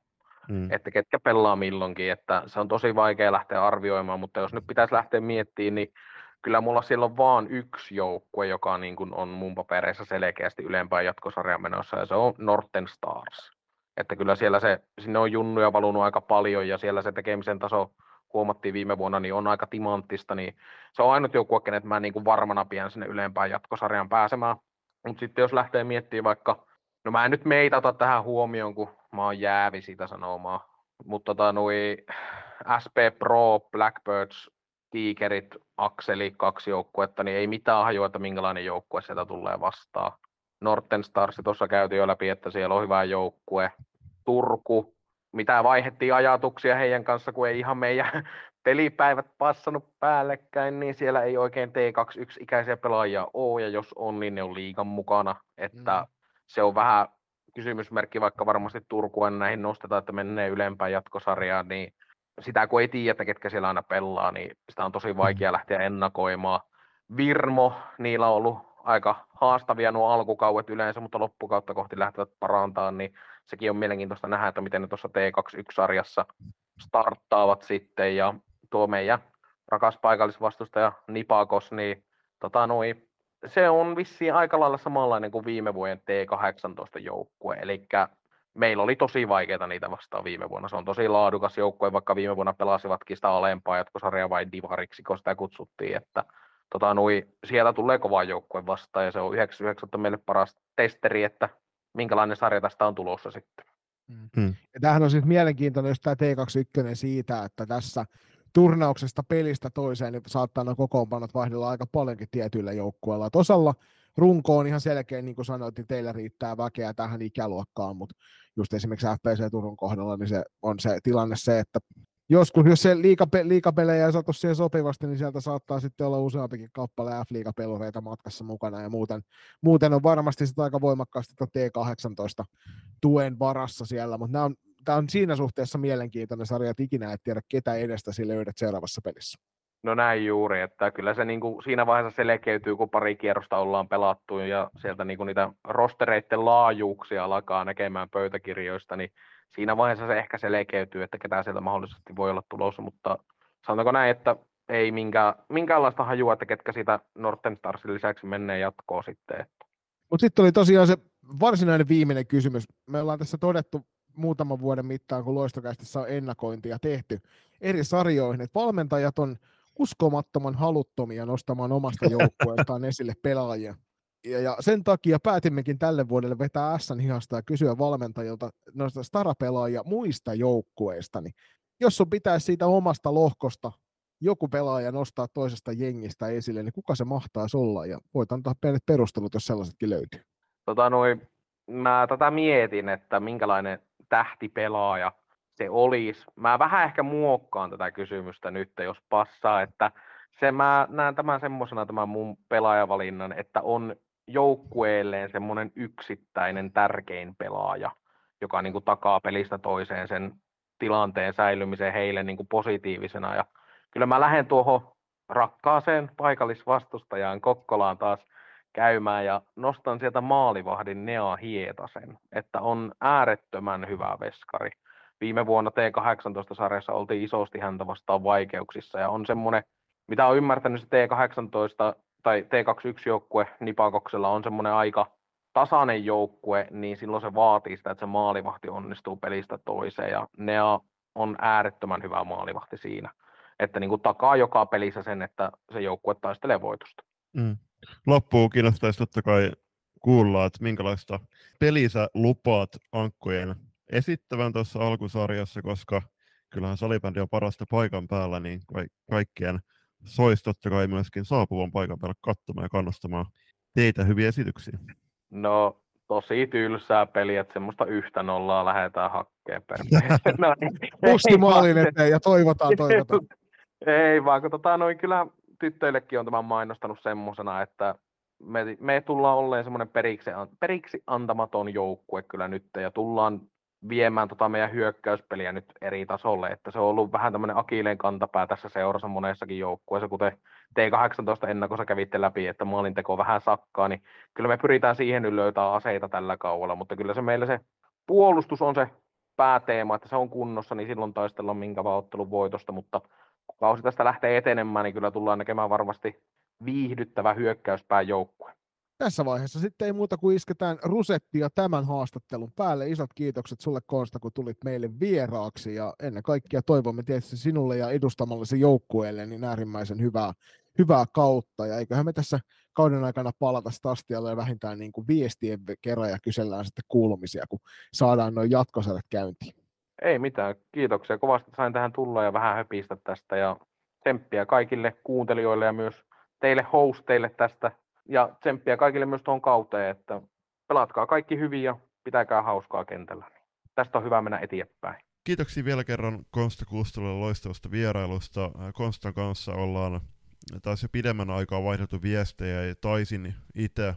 Mm. Että ketkä pelaa milloinkin, että se on tosi vaikea lähteä arvioimaan, mutta jos nyt pitäisi lähteä miettimään, niin kyllä mulla siellä on vaan yksi joukkue, joka niin kuin on mun papereissa selkeästi ylempään jatkosarjan menossa, ja se on Norten Stars. Että kyllä siellä se, sinne on junnuja valunut aika paljon, ja siellä se tekemisen taso huomattiin viime vuonna, niin on aika timanttista, niin se on ainut joukkue, kenet mä niin kuin varmana pidän sinne ylempään jatkosarjan pääsemään. Mutta sitten jos lähtee miettimään vaikka, no mä en nyt meitä ota tähän huomioon, kun mä oon jäävi sitä sanomaan, mutta tota, noi SP Pro, Blackbirds, Tigerit, Akseli, kaksi joukkuetta, niin ei mitään hajua, että minkälainen joukkue sieltä tulee vastaan. Norten Stars tuossa käytiin jo läpi, että siellä on hyvä joukkue. Turku, mitä vaihettiin ajatuksia heidän kanssa, kun ei ihan meidän pelipäivät passannut päällekkäin, niin siellä ei oikein T21-ikäisiä pelaajia ole, ja jos on, niin ne on liikan mukana. Että mm. se on vähän kysymysmerkki, vaikka varmasti Turkua näihin nostetaan, että menee ylempään jatkosarjaan, niin sitä kun ei tiedä, että ketkä siellä aina pelaa, niin sitä on tosi vaikea mm. lähteä ennakoimaan. Virmo, niillä on ollut aika haastavia nuo alkukauet yleensä, mutta loppukautta kohti lähtevät parantaa, niin sekin on mielenkiintoista nähdä, että miten ne tuossa T21-sarjassa starttaavat sitten, ja tuo meidän rakas paikallisvastustaja Nipakos, niin tota noi, se on vissiin aika lailla samanlainen kuin viime vuoden T18-joukkue, eli meillä oli tosi vaikeita niitä vastaan viime vuonna. Se on tosi laadukas joukkue, vaikka viime vuonna pelasivatkin sitä alempaa jatkosarjaa vai divariksi, kun sitä kutsuttiin, että tota, nui, sieltä tulee kova joukkue vastaan ja se on 99 meille paras testeri, että minkälainen sarja tästä on tulossa sitten. Mm. Hmm. Ja tämähän on siis mielenkiintoinen jos tämä T21 siitä, että tässä turnauksesta pelistä toiseen niin saattaa nämä kokoonpanot vaihdella aika paljonkin tietyillä joukkueilla. Osalla runko on ihan selkeä, niin kuin sanoit, niin teillä riittää väkeä tähän ikäluokkaan, mutta just esimerkiksi FPC Turun kohdalla, niin se on se tilanne se, että joskus, jos se liikape, liikapelejä ei saatu siihen sopivasti, niin sieltä saattaa sitten olla useampikin kappale F-liikapelureita matkassa mukana, ja muuten, muuten on varmasti sitä aika voimakkaasti T18 tuen varassa siellä, mutta nämä on, tämä on siinä suhteessa mielenkiintoinen sarja, että ikinä et tiedä, ketä edestä sille löydät seuraavassa pelissä. No näin juuri, että kyllä se niin kuin siinä vaiheessa selkeytyy, kun pari kierrosta ollaan pelattu ja sieltä niin kuin niitä rostereiden laajuuksia alkaa näkemään pöytäkirjoista, niin siinä vaiheessa se ehkä selkeytyy, että ketä sieltä mahdollisesti voi olla tulossa, mutta sanotaanko näin, että ei minkä, minkäänlaista hajua, että ketkä siitä Norten Starsin lisäksi menee jatkoon sitten. Mutta sitten oli tosiaan se varsinainen viimeinen kysymys. Me ollaan tässä todettu muutaman vuoden mittaan, kun loistokästissä on ennakointia tehty eri sarjoihin, että valmentajat on uskomattoman haluttomia nostamaan omasta joukkueestaan esille pelaajia. Ja, ja sen takia päätimmekin tälle vuodelle vetää Sn hihasta ja kysyä valmentajilta noista starapelaajia muista joukkueista. Niin jos sun pitäisi siitä omasta lohkosta joku pelaaja nostaa toisesta jengistä esille, niin kuka se mahtaisi olla? Ja voit antaa pienet perustelut, jos sellaisetkin löytyy. Tota noin, mä tätä mietin, että minkälainen tähtipelaaja se olisi. Mä vähän ehkä muokkaan tätä kysymystä nyt, jos passaa, että se mä näen tämän semmoisena tämän mun pelaajavalinnan, että on joukkueelleen semmoinen yksittäinen tärkein pelaaja, joka niin kuin takaa pelistä toiseen sen tilanteen säilymisen heille niin kuin positiivisena. Ja kyllä mä lähden tuohon rakkaaseen paikallisvastustajaan Kokkolaan taas käymään ja nostan sieltä maalivahdin Nea Hietasen, että on äärettömän hyvä veskari viime vuonna T18-sarjassa oltiin isosti häntä vastaan vaikeuksissa ja on semmoinen, mitä on ymmärtänyt se T18 tai T21-joukkue Nipakoksella on semmoinen aika tasainen joukkue, niin silloin se vaatii sitä, että se maalivahti onnistuu pelistä toiseen ja Nea on äärettömän hyvä maalivahti siinä, että niin kuin takaa joka pelissä sen, että se joukkue taistelee voitosta. Mm. Loppuun kiinnostaisi totta kai kuulla, että minkälaista peliä lupaat ankkojen esittävän tuossa alkusarjassa, koska kyllähän salibändi on parasta paikan päällä, niin kaikkien soisi totta kai myöskin saapuvan paikan päällä katsomaan ja kannustamaan teitä hyviä esityksiä. No tosi tylsää peliä, että semmoista yhtä nollaa lähdetään hakkeen per no, Pusti maalin eteen ja toivotaan, toivotaan. ei vaan, kun tota, noin kyllä tyttöillekin on tämän mainostanut semmosena, että me, me tullaan olleen semmoinen periksi, periksi antamaton joukkue kyllä nyt ja tullaan viemään tota meidän hyökkäyspeliä nyt eri tasolle, että se on ollut vähän tämmöinen akileen kantapää tässä seurassa monessakin joukkueessa, kuten T18 ennakossa kävitte läpi, että maalinteko vähän sakkaa, niin kyllä me pyritään siihen nyt löytää aseita tällä kaudella, mutta kyllä se meillä se puolustus on se pääteema, että se on kunnossa, niin silloin taistellaan minkä vaan voitosta, mutta kun kausi tästä lähtee etenemään, niin kyllä tullaan näkemään varmasti viihdyttävä hyökkäyspää joukkue. Tässä vaiheessa sitten ei muuta kuin isketään rusettia tämän haastattelun päälle. Isot kiitokset sulle Konsta, kun tulit meille vieraaksi ja ennen kaikkea toivomme tietysti sinulle ja edustamallesi joukkueelle niin äärimmäisen hyvää, hyvää kautta. Ja eiköhän me tässä kauden aikana palata Stastialle vähintään niin kuin viestien kerran ja kysellään sitten kuulumisia, kun saadaan noin jatkosarjat käyntiin. Ei mitään, kiitoksia kovasti, sain tähän tulla ja vähän höpistä tästä ja tsemppiä kaikille kuuntelijoille ja myös teille hosteille tästä ja tsemppiä kaikille myös tuohon kauteen, että pelatkaa kaikki hyvin ja pitäkää hauskaa kentällä. Tästä on hyvä mennä eteenpäin. Kiitoksia vielä kerran Konsta Kustolle loistavasta vierailusta. Konstan kanssa ollaan taas jo pidemmän aikaa vaihdettu viestejä ja taisin itse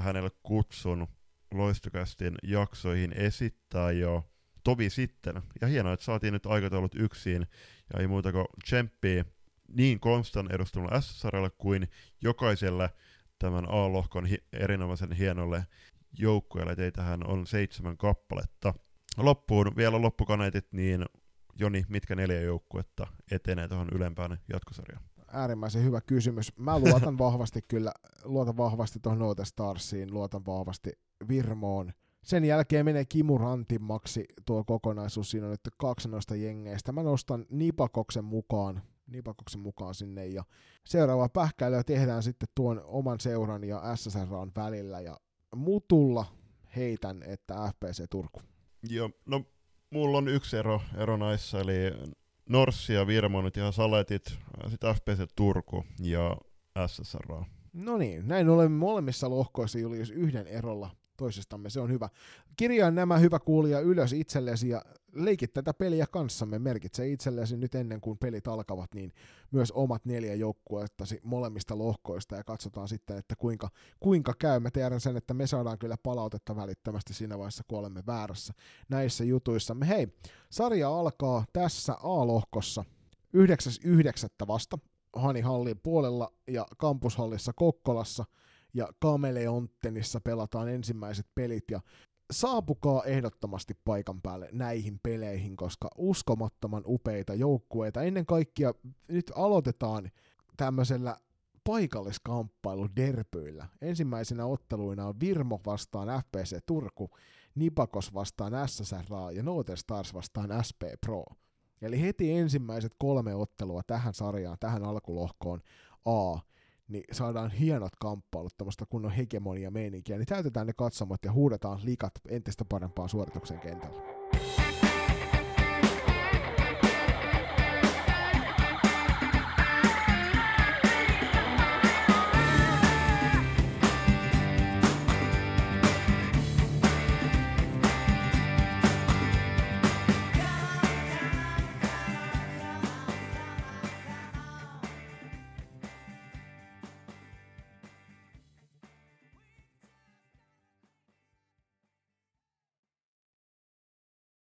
hänelle kutsun loistokästin jaksoihin esittää jo tovi sitten. Ja hienoa, että saatiin nyt aikataulut yksin ja ei muuta kuin tsemppiä niin Konstan edustamalla S-sarjalle kuin jokaiselle tämän A-lohkon hi- erinomaisen hienolle joukkueelle. Teitähän on seitsemän kappaletta. Loppuun vielä loppukaneetit, niin Joni, mitkä neljä joukkuetta etenee tuohon ylempään jatkosarjaan? Äärimmäisen hyvä kysymys. Mä luotan vahvasti kyllä, luotan vahvasti tuohon Note Starsiin, luotan vahvasti Virmoon. Sen jälkeen menee Kimu Rantimmaksi tuo kokonaisuus, siinä on nyt kaksi noista jengeistä. Mä nostan Nipakoksen mukaan Nipakoksen mukaan sinne ja seuraava pähkäilyä tehdään sitten tuon oman seuran ja SSRn välillä ja mutulla heitän, että FPC Turku. Joo, no mulla on yksi ero, ero näissä, eli Norssi ja Virmo nyt ihan saletit, sitten FPC Turku ja SSR. No niin, näin olemme molemmissa lohkoissa Julius yhden erolla toisistamme, se on hyvä. Kirjaa nämä hyvä kuulija ylös itsellesi ja leikit tätä peliä kanssamme, merkitse itsellesi nyt ennen kuin pelit alkavat, niin myös omat neljä joukkuettasi molemmista lohkoista ja katsotaan sitten, että kuinka, kuinka käy. Mä tiedän sen, että me saadaan kyllä palautetta välittömästi siinä vaiheessa, kun olemme väärässä näissä jutuissa. Hei, sarja alkaa tässä A-lohkossa 9.9. vasta Hani Hallin puolella ja kampushallissa Kokkolassa – ja Kameleonttenissa pelataan ensimmäiset pelit ja saapukaa ehdottomasti paikan päälle näihin peleihin, koska uskomattoman upeita joukkueita. Ennen kaikkea nyt aloitetaan tämmöisellä paikalliskamppailu derpyillä. Ensimmäisenä otteluina on Virmo vastaan FPC Turku, Nipakos vastaan SSR ja Note Stars vastaan SP Pro. Eli heti ensimmäiset kolme ottelua tähän sarjaan, tähän alkulohkoon A niin saadaan hienot kamppailut, tämmöistä kunnon hegemonia meininkiä, niin täytetään ne katsomat ja huudetaan likat entistä parempaan suorituksen kentällä.